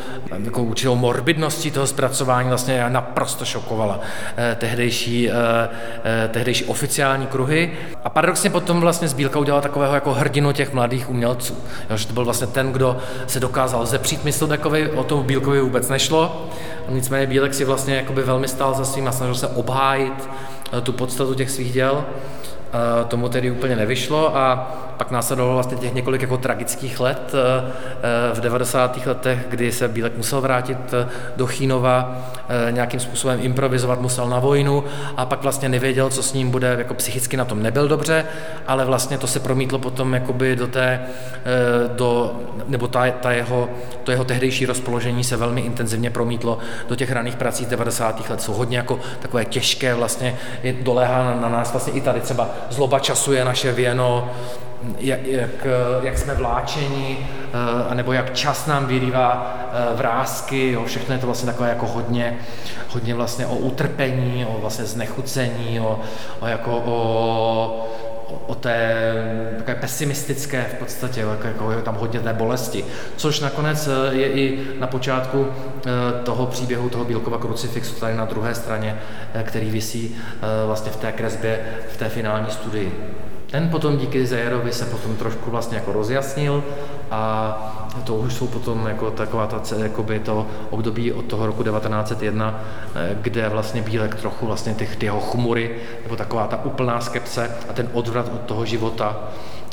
S3: jako určitou morbidností toho zpracování vlastně naprosto šokovala eh, tehdejší, tehdejší oficiální kruhy. A paradoxně potom vlastně Zbílka udělala takového jako hrdinu těch mladých umělců. Jo, že to byl vlastně ten, kdo se dokázal zepřít Myslbekovi, o tom Bílkovi vůbec nešlo. Nicméně Bílek si vlastně velmi stál za svým a snažil se obhájit eh, tu podstatu těch svých děl. Eh, tomu tedy úplně nevyšlo a pak následovalo vlastně těch několik jako tragických let eh, eh, v 90. letech, kdy se Bílek musel vrátit do Chínova, nějakým způsobem improvizovat musel na vojnu a pak vlastně nevěděl, co s ním bude, jako psychicky na tom nebyl dobře, ale vlastně to se promítlo potom jakoby do té, do, nebo ta, ta jeho, to jeho tehdejší rozpoložení se velmi intenzivně promítlo do těch raných prací z 90. let. Jsou hodně jako takové těžké, vlastně doléhá na, na nás vlastně i tady třeba zloba času je naše věno, jak, jak, jak jsme vláčeni, eh, nebo jak čas nám vyrývá eh, vrázky, jo, všechno je to vlastně takové jako hodně, hodně vlastně o utrpení, o vlastně znechucení, o, o jako o, o té takové pesimistické v podstatě, jako, jako je tam hodně té bolesti, což nakonec eh, je i na počátku toho příběhu toho Bílkova krucifixu tady na druhé straně, který visí vlastně v té kresbě, v té finální studii. Ten potom díky Zajerovi se potom trošku vlastně jako rozjasnil a to už jsou potom jako taková ta, jakoby to období od toho roku 1901, eh, kde vlastně Bílek trochu vlastně ty, ty jeho chmury, nebo taková ta úplná skepse a ten odvrat od toho života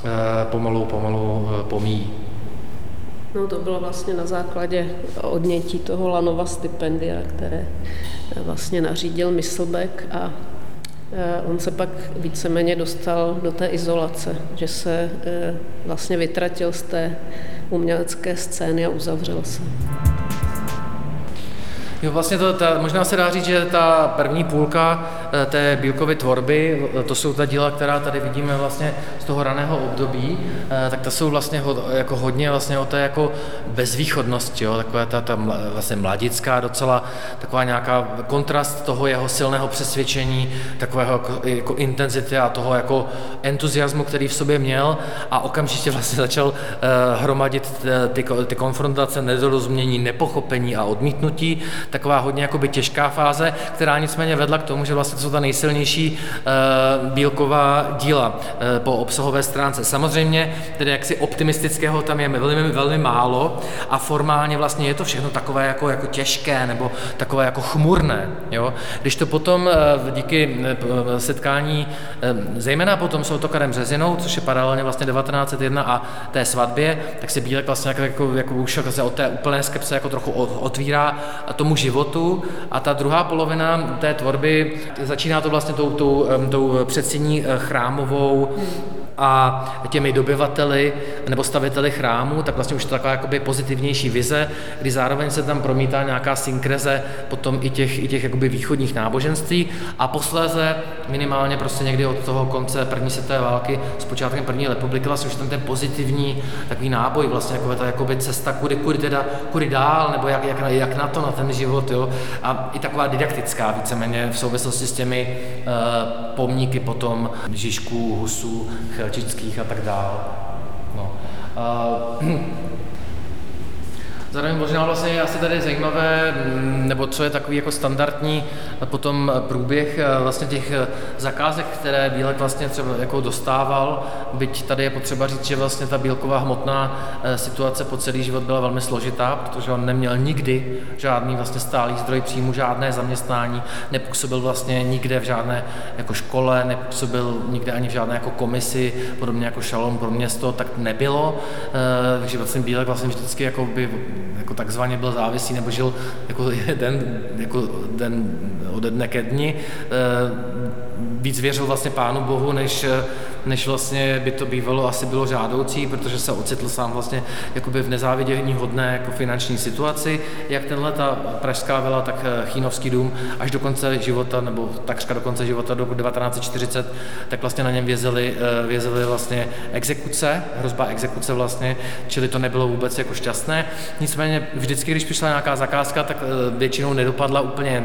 S3: eh, pomalu, pomalu eh, pomíjí.
S2: No to bylo vlastně na základě odnětí toho Lanova stipendia, které vlastně nařídil Myslbek a on se pak víceméně dostal do té izolace, že se eh, vlastně vytratil z té umělecké scény a uzavřel se.
S3: Jo, vlastně to, ta, možná se dá říct, že ta první půlka eh, té Bílkovy tvorby, eh, to jsou ta díla, která tady vidíme vlastně z toho raného období, eh, tak to jsou vlastně ho, jako hodně vlastně o té jako bezvýchodnosti, jo, taková ta, ta vlastně mladická docela, taková nějaká kontrast toho jeho silného přesvědčení, takového jako, jako intenzity a toho jako entuziasmu, který v sobě měl a okamžitě vlastně začal hromadit ty, ty konfrontace, nedorozumění, nepochopení a odmítnutí, taková hodně jakoby těžká fáze, která nicméně vedla k tomu, že vlastně jsou ta nejsilnější uh, bílková díla uh, po obsahové stránce. Samozřejmě, tedy jaksi optimistického tam je velmi, velmi málo a formálně vlastně je to všechno takové jako, jako těžké nebo takové jako chmurné. Jo? Když to potom uh, díky setkání, zejména potom s Otokarem Řezinou, což je paralelně vlastně 1901 a té svatbě, tak se Bílek vlastně jako, jako, jako už se od té úplné skepse jako trochu otvírá tomu životu a ta druhá polovina té tvorby začíná to vlastně tou, tou, tou předsíní chrámovou, a těmi dobyvateli nebo staviteli chrámu, tak vlastně už to taková jakoby pozitivnější vize, kdy zároveň se tam promítá nějaká synkreze potom i těch, i těch jakoby východních náboženství a posléze minimálně prostě někdy od toho konce první světové války s počátkem první republiky vlastně už tam ten pozitivní takový náboj, vlastně jako ta jakoby cesta, kudy, kudy teda, kudy dál, nebo jak, jak, jak na to, na ten život, jo. A i taková didaktická víceméně v souvislosti s těmi uh, pomníky potom Žižků, Husů, Chelčických a tak dále. No. [CLEARS THROAT] Zároveň možná vlastně je asi tady zajímavé, mm, nebo co je takový jako standardní potom průběh eh, vlastně těch eh, zakázek, které Bílek vlastně třeba jako dostával, byť tady je potřeba říct, že vlastně ta bílková hmotná eh, situace po celý život byla velmi složitá, protože on neměl nikdy žádný vlastně stálý zdroj příjmu, žádné zaměstnání, nepůsobil vlastně nikde v žádné jako škole, nepůsobil nikde ani v žádné jako komisi, podobně jako Šalom pro město, tak nebylo, takže vlastně Bílek vlastně vždycky jako by jako takzvaně byl závislý nebo žil jako [LAUGHS] den, jako den ode dne ke dni, eh, víc věřil vlastně Pánu Bohu, než, než vlastně by to bývalo asi bylo žádoucí, protože se ocitl sám vlastně jakoby v nezávidění hodné jako finanční situaci, jak tenhle ta pražská vila, tak eh, Chínovský dům až do konce života, nebo takřka do konce života do 1940, tak vlastně na něm vězely, eh, vězely vlastně exekuce, hrozba exekuce vlastně, čili to nebylo vůbec jako šťastné. Nicméně vždycky, když přišla nějaká zakázka, tak eh, většinou nedopadla úplně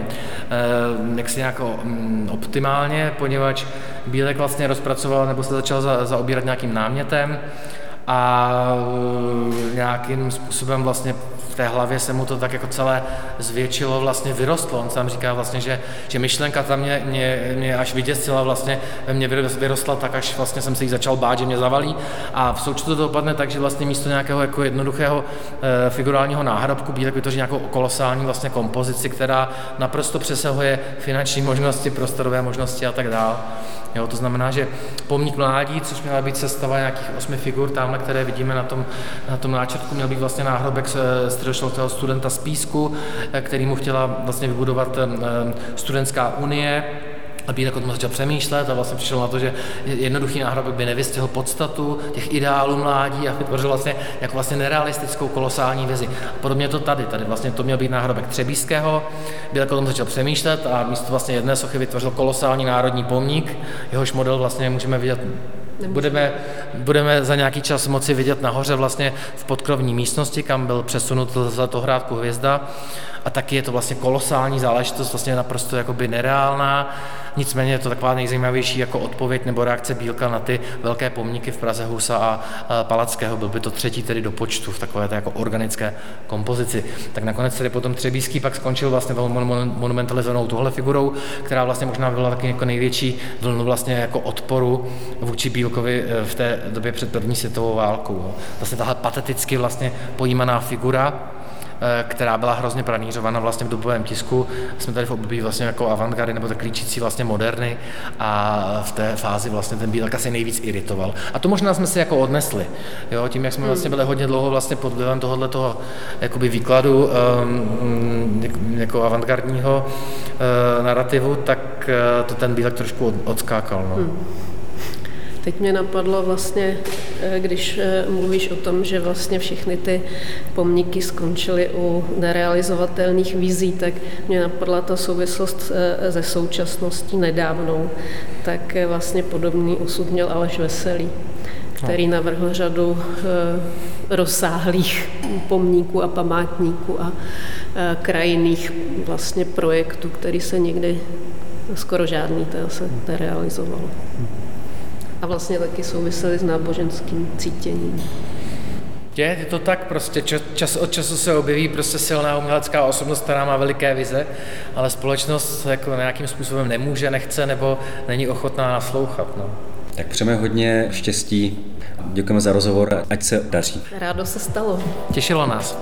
S3: jaksi nějak mm, optimálně, poněvadž Bílek vlastně rozpracoval nebo se začal za, zaobírat nějakým námětem a e, nějakým způsobem vlastně v té hlavě se mu to tak jako celé zvětšilo, vlastně vyrostlo. On sám říká vlastně, že, že myšlenka tam mě, mě, mě až vyděsila, vlastně mně vyrostla tak, až vlastně jsem se jí začal bát, že mě zavalí. A v součtu to dopadne tak, že vlastně místo nějakého jako jednoduchého e, figurálního náhrobku Bílek vytvoří nějakou kolosální vlastně kompozici, která naprosto přesahuje finanční možnosti, prostorové možnosti a tak dále. Jo, to znamená, že pomník mládí, což měla být sestava nějakých osmi figur, tamhle, které vidíme na tom, na tom náčrtku, měl být vlastně náhrobek středoškolského studenta z Písku, eh, který mu chtěla vlastně vybudovat eh, studentská unie, a Bílek o tom začal přemýšlet a vlastně přišel na to, že jednoduchý náhrobek by nevystihl podstatu těch ideálů mládí a vytvořil vlastně jako vlastně nerealistickou kolosální vizi. A podobně to tady, tady vlastně to měl být náhrobek Třebíského, Bílek o tom začal přemýšlet a místo vlastně jedné sochy vytvořil kolosální národní pomník, jehož model vlastně můžeme vidět Budeme, budeme za nějaký čas moci vidět nahoře vlastně v podkrovní místnosti, kam byl přesunut zlatohrádku hvězda a taky je to vlastně kolosální záležitost, vlastně naprosto jakoby nereálná. Nicméně je to taková nejzajímavější jako odpověď nebo reakce Bílka na ty velké pomníky v Praze Husa a Palackého. Byl by to třetí tedy do počtu v takové té jako organické kompozici. Tak nakonec tedy potom Třebíský pak skončil vlastně monumentalizovanou tohle figurou, která vlastně možná byla taky jako největší vlnu vlastně jako odporu vůči Bílkovi eh, v té době před první světovou válkou. Vlastně tahle pateticky vlastně pojímaná figura, která byla hrozně pranířována vlastně v dobovém tisku. Jsme tady v období vlastně jako avantgardy nebo tak klíčící vlastně moderny a v té fázi vlastně ten Bílek asi nejvíc iritoval. A to možná jsme si jako odnesli, jo, tím, jak jsme vlastně byli hodně dlouho vlastně pod vlivem tohohle toho jakoby výkladu um, jako avantgardního uh, narrativu, tak uh, to ten Bílek trošku odskákal. No. Hmm.
S2: Teď mě napadlo vlastně, eh, když eh, mluvíš o tom, že vlastně všechny ty pomníky skončily u nerealizovatelných vizí, tak mě napadla ta souvislost ze eh, současností nedávnou. Tak vlastně podobný osud měl Aleš Veselý který no. navrhl řadu rozsáhlých pomníků a památníků a krajinných vlastně projektů, který se někdy skoro žádný to se nerealizoval a vlastně taky souvisely s náboženským cítěním.
S3: Je, je to tak, prostě čas od času se objeví prostě silná umělecká osobnost, která má veliké vize, ale společnost jako nějakým způsobem nemůže, nechce nebo není ochotná naslouchat. No.
S1: Tak přejeme hodně štěstí, děkujeme za rozhovor, ať se daří.
S2: Rádo se stalo.
S3: Těšilo nás.